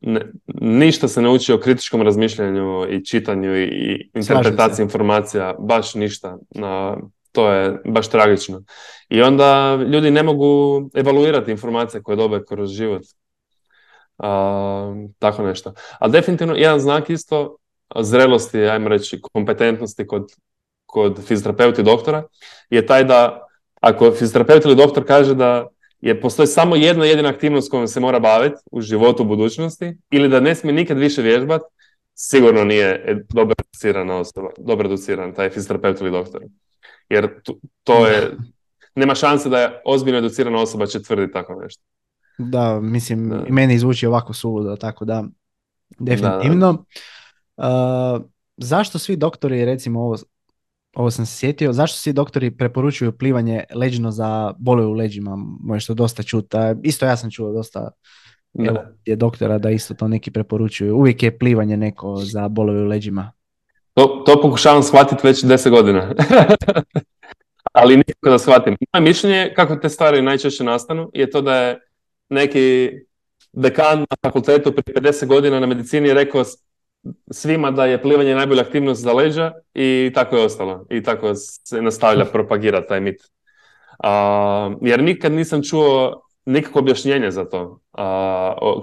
ništa se ne uči o kritičkom razmišljanju i čitanju i, interpretaciji informacija, baš ništa. to je baš tragično. I onda ljudi ne mogu evaluirati informacije koje dobe kroz život. tako nešto. Ali definitivno jedan znak isto zrelosti, ajmo reći, kompetentnosti kod, kod fizioterapeuta i doktora je taj da ako fizioterapeut ili doktor kaže da je postoji samo jedna jedina aktivnost kojom se mora baviti u životu u budućnosti ili da ne smije nikad više vježbati, sigurno nije dobro educirana osoba, dobro educiran taj fizioterapeut ili doktor. Jer to je, nema šanse da je ozbiljno educirana osoba će tvrditi tako nešto. Da, mislim, i meni zvuči ovako suludo, tako da, definitivno. Uh, zašto svi doktori, recimo ovo ovo sam se sjetio, zašto svi doktori preporučuju plivanje leđno za bolove u leđima? Možeš to dosta čuti. Isto ja sam čuo dosta evo, je doktora da isto to neki preporučuju. Uvijek je plivanje neko za bolove u leđima. To, to pokušavam shvatiti već deset godina. Ali nikako da shvatim. Moje mišljenje, kako te stvari najčešće nastanu, je to da je neki dekan na fakultetu prije 50 godina na medicini rekao svima da je plivanje najbolja aktivnost za leđa i tako je ostalo. I tako se nastavlja propagirati taj mit. jer nikad nisam čuo nikakvo objašnjenje za to,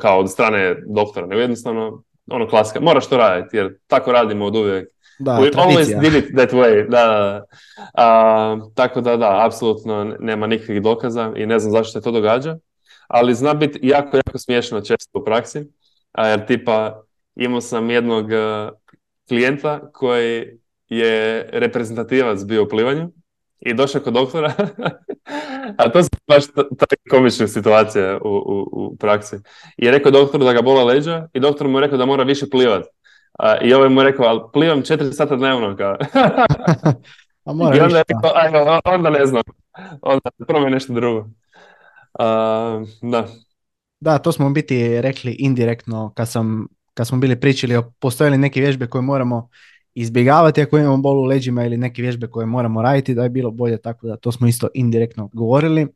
kao od strane doktora, nego jednostavno ono klasika, moraš to raditi, jer tako radimo od uvijek. Da, We always did it that way. Da, da, da. tako da, da, apsolutno nema nikakvih dokaza i ne znam zašto se to događa, ali zna biti jako, jako smiješno često u praksi, jer tipa imao sam jednog e, klijenta koji je reprezentativac bio u plivanju i došao kod doktora, a to su baš ta komične situacije u, u, u, praksi. I je rekao doktoru da ga bola leđa i doktor mu je rekao da mora više plivat. I ovaj mu je rekao, ali plivam četiri sata dnevno. Kao. A mora I onda je rekao, ajmo, onda ne znam. Onda probaj nešto drugo. da. Da, to smo biti rekli indirektno kad sam kad smo bili pričali o postoje li neke vježbe koje moramo izbjegavati ako imamo bol u leđima ili neke vježbe koje moramo raditi da je bilo bolje tako da to smo isto indirektno govorili.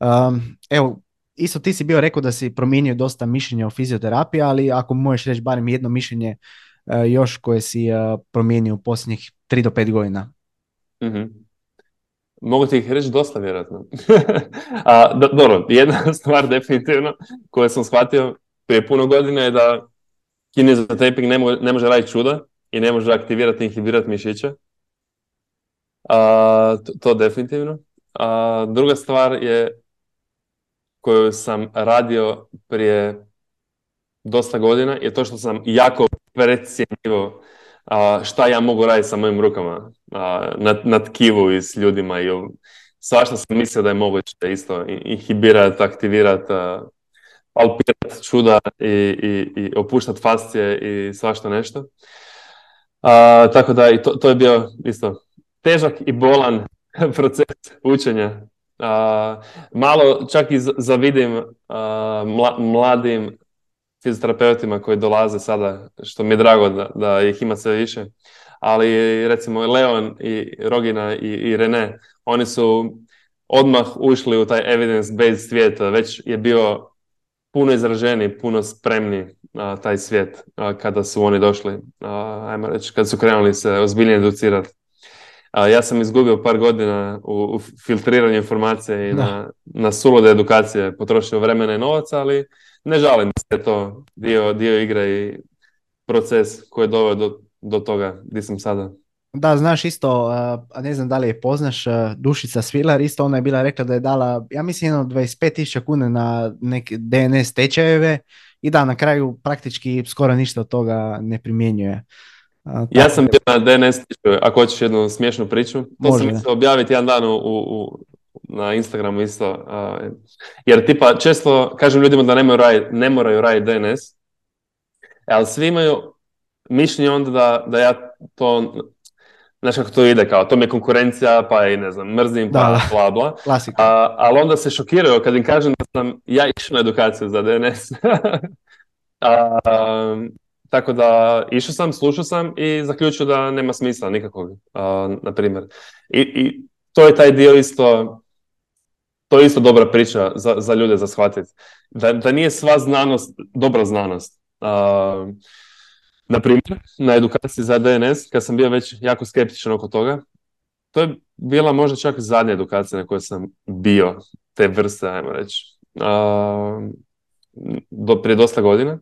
Um, evo, isto ti si bio rekao da si promijenio dosta mišljenja o fizioterapiji, ali ako možeš reći barem jedno mišljenje uh, još koje si uh, promijenio u posljednjih 3 do 5 godina. mm Mogu ti ih reći dosta vjerojatno. A, dobro, jedna stvar definitivno koju sam shvatio prije puno godina je da taping ne, ne može raditi čuda i ne može aktivirati i inhibirati mišiće. A, to, to definitivno. A, druga stvar je koju sam radio prije dosta godina je to što sam jako precijenjivo šta ja mogu raditi sa mojim rukama na, na tkivu i s ljudima i svašta sam mislio da je moguće isto inhibirati, aktivirati, palpirati čuda i, i, i opuštati fascije i svašta nešto. A, tako da i to, to je bio isto težak i bolan proces učenja. A, malo čak i zavidim mladim fizioterapeutima koji dolaze sada, što mi je drago da, da ih ima sve više. Ali recimo Leon i Rogina i, i René, oni su odmah ušli u taj evidence-based svijet, već je bio puno izraženi, puno spremni na taj svijet kada su oni došli, ajmo reći, kada su krenuli se ozbiljnije educirati. ja sam izgubio par godina u, u filtriranju informacije i na, na sulude edukacije, potrošio vremena i novaca, ali ne žalim se to dio, dio igre i proces koji je doveo do, do toga gdje sam sada. Da, znaš isto, a ne znam da li je poznaš, Dušica Svilar, isto ona je bila rekla da je dala, ja mislim, jedno 25.000 kuna na neke DNS tečajeve i da, na kraju praktički skoro ništa od toga ne primjenjuje. ja sam bio na DNS tečaju, ako hoćeš jednu smiješnu priču, to Može, sam mislio objaviti jedan dan u, u, na Instagramu isto. jer tipa često kažem ljudima da ne moraju raditi, ne moraju raditi DNS, ali svi imaju mišljenje onda da, da ja to Znaš kako to ide, kao to mi je konkurencija, pa i ne znam, mrzim, pa bla bla. A, ali onda se šokiraju kad im kažem da sam ja išao na edukaciju za DNS. a, tako da išao sam, slušao sam i zaključio da nema smisla nikakvog, na primjer. I, I to je taj dio isto, to je isto dobra priča za, za ljude za shvatiti. Da, da nije sva znanost dobra znanost. Na primjer, na edukaciji za DNS, kad sam bio već jako skeptičan oko toga, to je bila možda čak zadnja edukacija na kojoj sam bio te vrste, ajmo reći, do, prije dosta godina.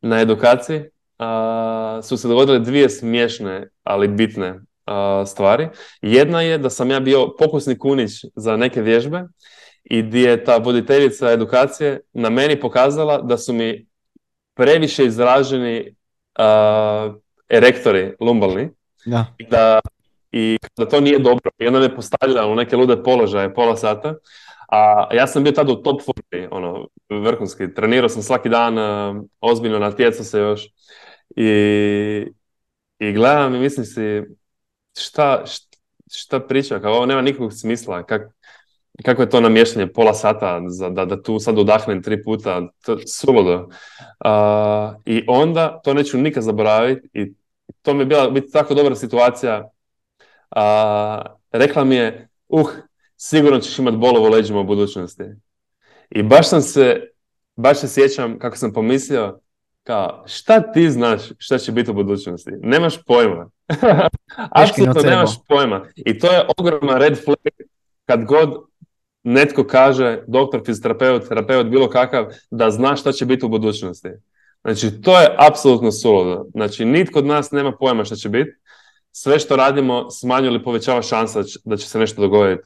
Na edukaciji su se dogodile dvije smiješne, ali bitne stvari. Jedna je da sam ja bio pokusni kunić za neke vježbe i gdje je ta voditeljica edukacije na meni pokazala da su mi previše izraženi uh, erektori lumbalni da. I, da, i da to nije dobro. I onda me postavljala u neke lude položaje pola sata. A ja sam bio tada u top formi, ono, vrhunski. Trenirao sam svaki dan, uh, ozbiljno natjecao se još. I, i gledam i mislim si, šta, šta, šta priča, kao ovo nema nikakvog smisla, kak, kako je to namještanje pola sata za, da, da tu sad udahnem tri puta, to suludo. I onda, to neću nikad zaboraviti i to mi je bila biti tako dobra situacija. Uh, rekla mi je, uh, sigurno ćeš imati bolovo leđima u budućnosti. I baš sam se, baš se sjećam kako sam pomislio, kao, šta ti znaš šta će biti u budućnosti? Nemaš pojma. Apsolutno nemaš pojma. I to je ogroman red flag kad god netko kaže, doktor, fizioterapeut, terapeut, bilo kakav, da zna šta će biti u budućnosti. Znači, to je apsolutno suludo. Znači, nitko od nas nema pojma šta će biti. Sve što radimo smanjuje ili povećava šansa da će se nešto dogoditi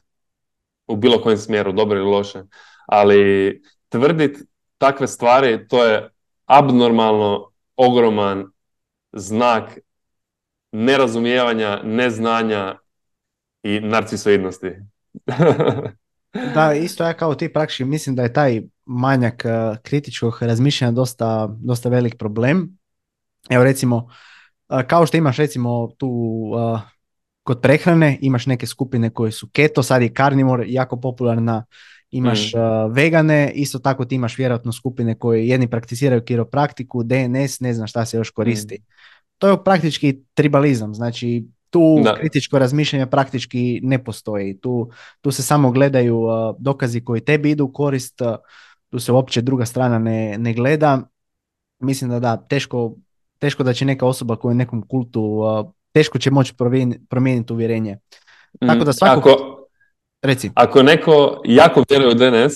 u bilo kojem smjeru, dobro ili loše. Ali tvrditi takve stvari, to je abnormalno ogroman znak nerazumijevanja, neznanja i narcisoidnosti. Da, isto ja kao ti praktički mislim da je taj manjak uh, kritičkog razmišljanja dosta, dosta velik problem. Evo recimo, uh, kao što imaš recimo tu uh, kod prehrane, imaš neke skupine koje su keto, sad je carnivore jako popularna, imaš mm. vegane, isto tako ti imaš vjerojatno skupine koje jedni prakticiraju kiropraktiku, DNS, ne znam šta se još koristi. Mm. To je praktički tribalizam, znači tu kritičko razmišljanje praktički ne postoji. Tu, tu se samo gledaju uh, dokazi koji tebi idu u korist, uh, tu se uopće druga strana ne, ne gleda. Mislim da da, teško, teško da će neka osoba koja je u nekom kultu, uh, teško će moći promijeniti uvjerenje. Tako da svako... Ako, Reci. ako neko jako vjeruje u DNS,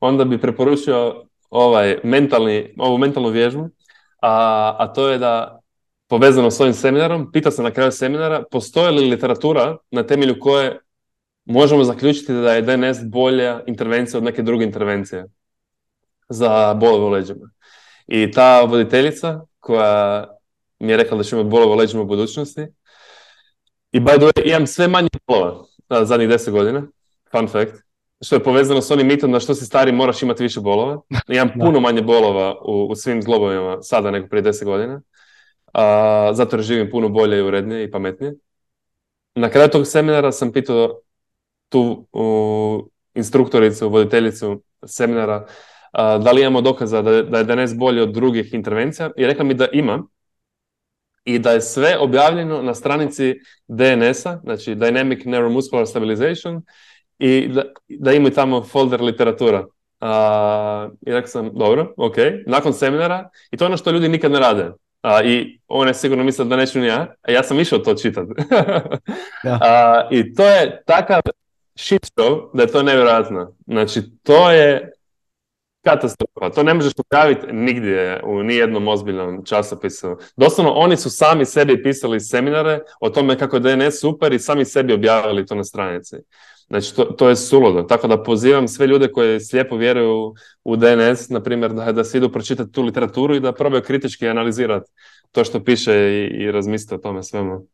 onda bi preporučio ovaj mentalni, ovu mentalnu vježbu, a, a to je da povezano s ovim seminarom, pita se na kraju seminara, postoji li literatura na temelju koje možemo zaključiti da je DNS bolja intervencija od neke druge intervencije za bolove u leđima. I ta voditeljica koja mi je rekla da će imati bolove u leđima u budućnosti, i by the way, imam sve manje bolova zadnjih deset godina, fun fact, što je povezano s onim mitom da što si stari moraš imati više bolova. Imam puno manje bolova u, u svim zglobovima sada nego prije deset godina. A, zato jer živim puno bolje i urednije i pametnije. Na kraju tog seminara sam pitao tu instruktoricu, voditeljicu seminara, da li imamo dokaza da, da je DNS bolji od drugih intervencija i rekla mi da ima i da je sve objavljeno na stranici DNS-a, znači Dynamic Neuromuscular Stabilization i da, da imaju tamo folder literatura. Uh, I rekao sam, dobro, ok, nakon seminara, i to je ono što ljudi nikad ne rade. Uh, I one sigurno misle da neću ni ja, a ja sam išao to čitati. ja. I to je takav shit show da je to nevjerojatno. Znači, to je katastrofa. To ne možeš popraviti nigdje u nijednom ozbiljnom časopisu. Doslovno, oni su sami sebi pisali seminare o tome kako je DNS super i sami sebi objavili to na stranici. Znači, to, to je suludo. Tako da pozivam sve ljude koji slijepo vjeruju u DNS, na primjer, da, da se idu pročitati tu literaturu i da probaju kritički analizirati to što piše i, i razmisliti o tome svemu.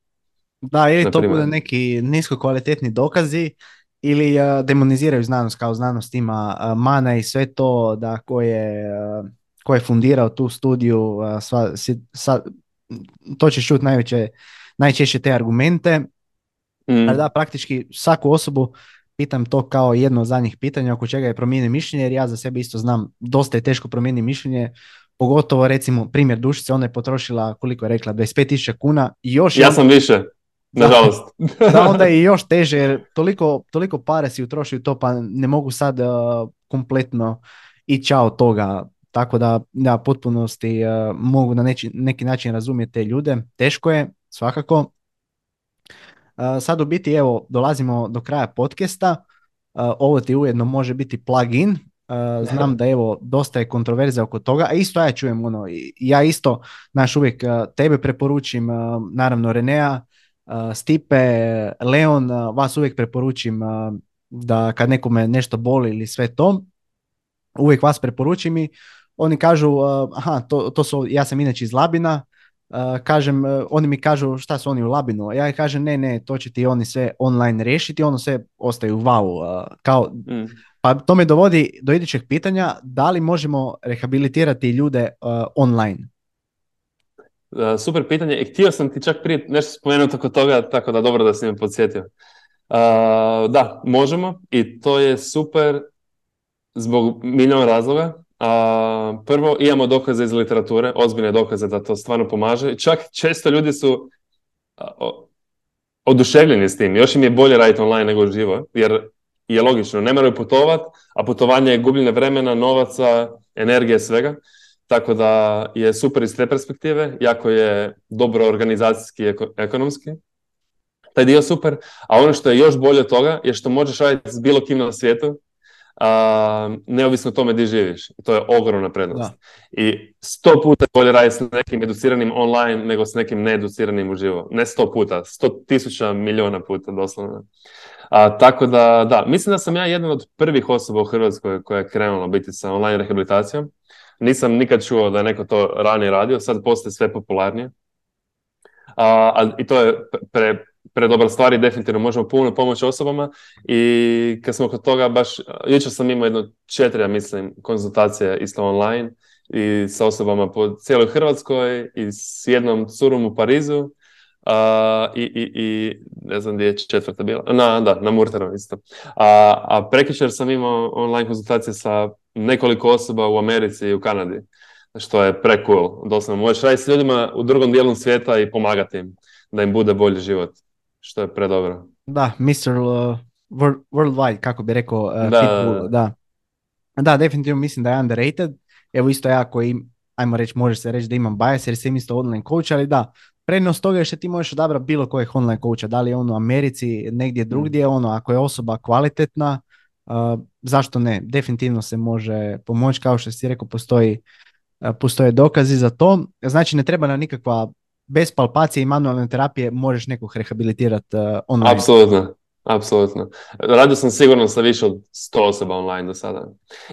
Da, ili to bude neki nisko kvalitetni dokazi ili uh, demoniziraju znanost kao znanost ima uh, mana i sve to da ko je, uh, ko je fundirao tu studiju, sva, sa, to će čuti najveće, najčešće te argumente. Mm. Ali da, praktički svaku osobu pitam to kao jedno od zadnjih pitanja oko čega je promijeni mišljenje, jer ja za sebe isto znam, dosta je teško promijeniti mišljenje, pogotovo recimo primjer Dušice, ona je potrošila, koliko je rekla, 25.000 kuna i još... Ja sam više. Nažalost. da, onda je još teže jer toliko, toliko pare si utrošio to pa ne mogu sad uh, kompletno i čao toga. Tako da, ja potpunosti uh, mogu na neči, neki način razumjeti te ljude. Teško je, svakako. Uh, sad u biti, evo, dolazimo do kraja podcasta. Ovo ti ujedno može biti plug-in. Znam da evo, dosta je kontroverze oko toga, a isto ja čujem ono, ja isto, naš uvijek tebe preporučim, naravno Renea, Stipe, Leon, vas uvijek preporučim da kad nekome nešto boli ili sve to, uvijek vas preporučim i oni kažu, aha, to, to su, ja sam inače iz Labina, kažem, oni mi kažu šta su oni u Labinu, ja kažem ne, ne, to će ti oni sve online riješiti, ono sve ostaju wow, kao, mm. pa to me dovodi do idućeg pitanja, da li možemo rehabilitirati ljude online? Uh, super pitanje i htio sam ti čak prije nešto spomenuti oko toga, tako da dobro da si me podsjetio. Uh, da, možemo i to je super zbog milijuna razloga. Uh, prvo, imamo dokaze iz literature, ozbiljne dokaze da to stvarno pomaže. Čak često ljudi su oduševljeni s tim. Još im je bolje raditi online nego živo, jer je logično, ne moraju putovati, a putovanje je gubljenje vremena, novaca, energije, svega. Tako da je super iz te perspektive, jako je dobro organizacijski i ekonomski. Taj dio super, a ono što je još bolje od toga je što možeš raditi s bilo kim na svijetu, a, neovisno o tome gdje živiš. I to je ogromna prednost. I sto puta bolje raditi s nekim educiranim online nego s nekim needuciranim uživo. Ne sto puta, sto tisuća milijuna puta doslovno. A, tako da, da, mislim da sam ja jedan od prvih osoba u Hrvatskoj koja je krenula biti sa online rehabilitacijom. Nisam nikad čuo da je neko to ranije radio, sad postaje sve popularnije. A, I to je pre, pre dobra stvar i definitivno možemo puno pomoći osobama i kad smo kod toga baš, jučer sam imao jedno četiri, ja mislim, konzultacije isto online i sa osobama po cijeloj Hrvatskoj i s jednom curom u Parizu i, i, i ne znam gdje je četvrta bila, na, da, na Murteru isto. A, a prekjučer sam imao online konzultacije sa nekoliko osoba u Americi i u Kanadi, što je pre cool. Doslovno, možeš raditi s ljudima u drugom dijelu svijeta i pomagati im da im bude bolji život, što je predobro. Da, Mr. Uh, worldwide, kako bi rekao, uh, da, da. da. definitivno mislim da je underrated. Evo isto ja koji, ajmo reći, može se reći da imam bias jer sam isto online coach, ali da, Prednost toga je što ti možeš odabrati bilo kojeg online coacha, da li je on u Americi, negdje drugdje, ono, ako je osoba kvalitetna, zašto ne? Definitivno se može pomoći, kao što si rekao, postoji, postoje dokazi za to. Znači ne treba na nikakva bez palpacije i manualne terapije možeš nekog rehabilitirati uh, online. Apsolutno, apsolutno. Radio sam sigurno sa više od 100 osoba online do sada.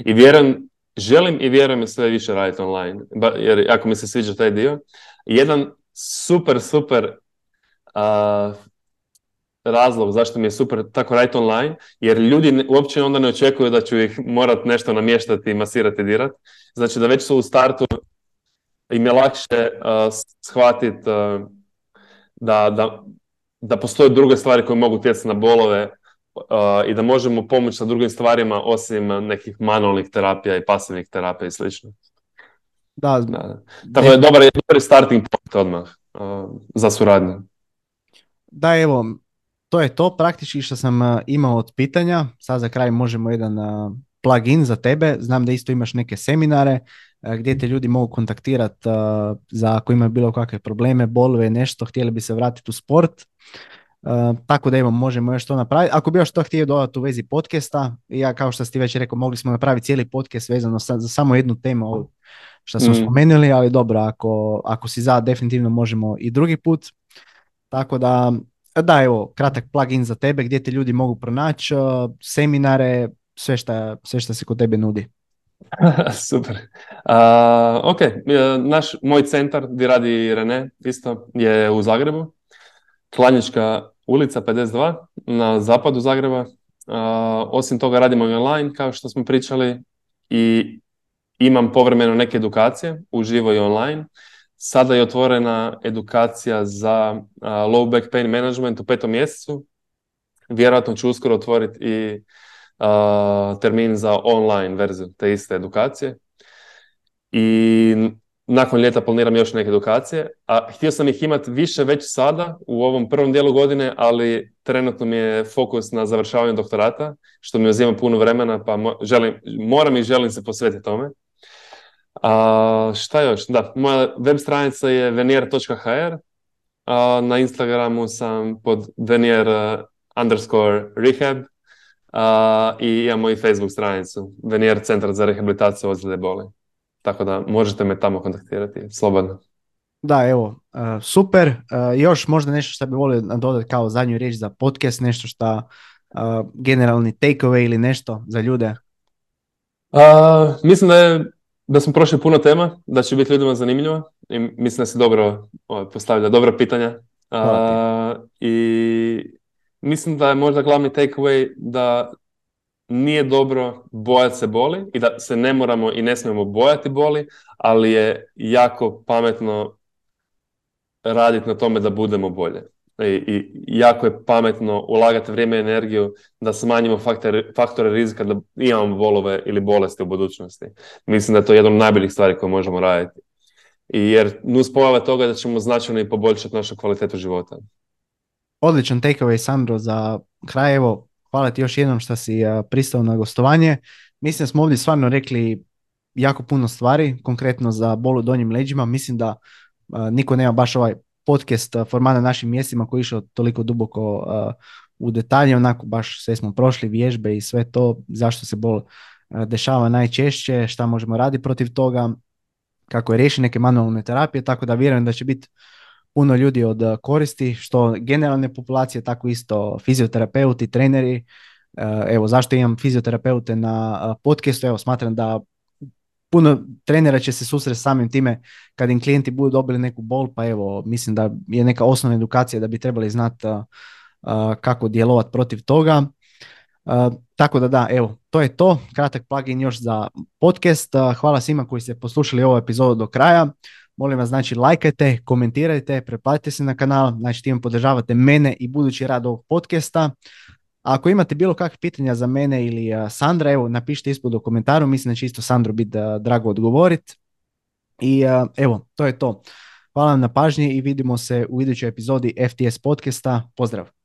I vjerujem, želim i vjerujem sve više raditi online, jer ako mi se sviđa taj dio. Jedan super, super uh, razlog zašto mi je super tako raditi online, jer ljudi uopće onda ne očekuju da ću ih morat nešto namještati, masirati, dirati. Znači da već su u startu im je lakše uh, shvatiti da, da, da postoje druge stvari koje mogu utjecati na bolove i da možemo pomoći sa drugim stvarima osim nekih manualnih terapija i pasivnih terapija i slično. Da, da. Tako je dobar, dobar starting point odmah za suradnju. Da, evo, to je to praktički što sam imao od pitanja. Sad za kraj možemo jedan plugin za tebe. Znam da isto imaš neke seminare gdje te ljudi mogu kontaktirati za ako imaju bilo kakve probleme, bolove, nešto, htjeli bi se vratiti u sport. tako da evo, možemo još to napraviti. Ako bi još to htio dodati u vezi podcasta, ja kao što ste već rekao, mogli smo napraviti cijeli podcast vezano sa, za samo jednu temu što smo mm. spomenuli, ali dobro, ako, ako si za, definitivno možemo i drugi put. Tako da, da, evo, kratak plugin za tebe gdje te ljudi mogu pronaći, seminare, sve što sve šta se kod tebe nudi. Super. Uh, ok, e, naš, moj centar gdje radi Rene isto je u Zagrebu. Klanjička ulica 52 na zapadu Zagreba. Uh, osim toga radimo i online kao što smo pričali i imam povremeno neke edukacije uživo i online. Sada je otvorena edukacija za uh, low back pain management u petom mjesecu. Vjerojatno ću uskoro otvoriti i termin za online verziju te iste edukacije. I nakon ljeta planiram još neke edukacije, a htio sam ih imati više već sada u ovom prvom dijelu godine, ali trenutno mi je fokus na završavanju doktorata, što mi uzima puno vremena, pa želim, moram i želim se posvetiti tome. A, šta još? Da, moja web stranica je venier.hr, na Instagramu sam pod venier underscore rehab, i imamo i Facebook stranicu Venier Centar za rehabilitaciju ozljede boli. Tako da možete me tamo kontaktirati slobodno. Da, evo, super. Još možda nešto što bi volio dodati kao zadnju riječ za podcast, nešto što generalni takeaway ili nešto za ljude? mislim da, je, da smo prošli puno tema, da će biti ljudima zanimljivo i mislim da se dobro postavlja dobra pitanja. I mislim da je možda glavni takeaway da nije dobro bojati se boli i da se ne moramo i ne smijemo bojati boli, ali je jako pametno raditi na tome da budemo bolje. I, i jako je pametno ulagati vrijeme i energiju da smanjimo faktore, faktore rizika da imamo bolove ili bolesti u budućnosti. Mislim da je to jedna od najboljih stvari koje možemo raditi. I jer nus pojave toga da ćemo značajno i poboljšati našu kvalitetu života. Odličan takeaway, Sandro, za kraj. Evo, hvala ti još jednom što si pristao na gostovanje. Mislim da smo ovdje stvarno rekli jako puno stvari, konkretno za bol u donjim leđima. Mislim da niko nema baš ovaj podcast format na našim mjestima koji je išao toliko duboko u detalje, onako baš sve smo prošli, vježbe i sve to, zašto se bol dešava najčešće, šta možemo raditi protiv toga, kako je riješiti neke manualne terapije, tako da vjerujem da će biti puno ljudi od eh, koristi, što generalne populacije, tako isto fizioterapeuti, treneri. Eh, evo, zašto imam fizioterapeute na eh, podcastu? Evo, smatram da puno trenera će se susresti samim time kad im klijenti budu dobili neku bol, pa evo, mislim da je neka osnovna edukacija da bi trebali znati kako djelovati protiv toga. tako da da, evo, to je to. Kratak plugin još za podcast. hvala svima koji ste poslušali ovu epizodu do kraja. Molim vas, znači, lajkajte, komentirajte, preplatite se na kanal, znači tim podržavate mene i budući rad ovog podcasta. Ako imate bilo kakve pitanja za mene ili Sandra, evo, napišite ispod u komentaru, mislim da će isto Sandro biti drago odgovoriti. I evo, to je to. Hvala vam na pažnji i vidimo se u idućoj epizodi FTS podcasta. Pozdrav!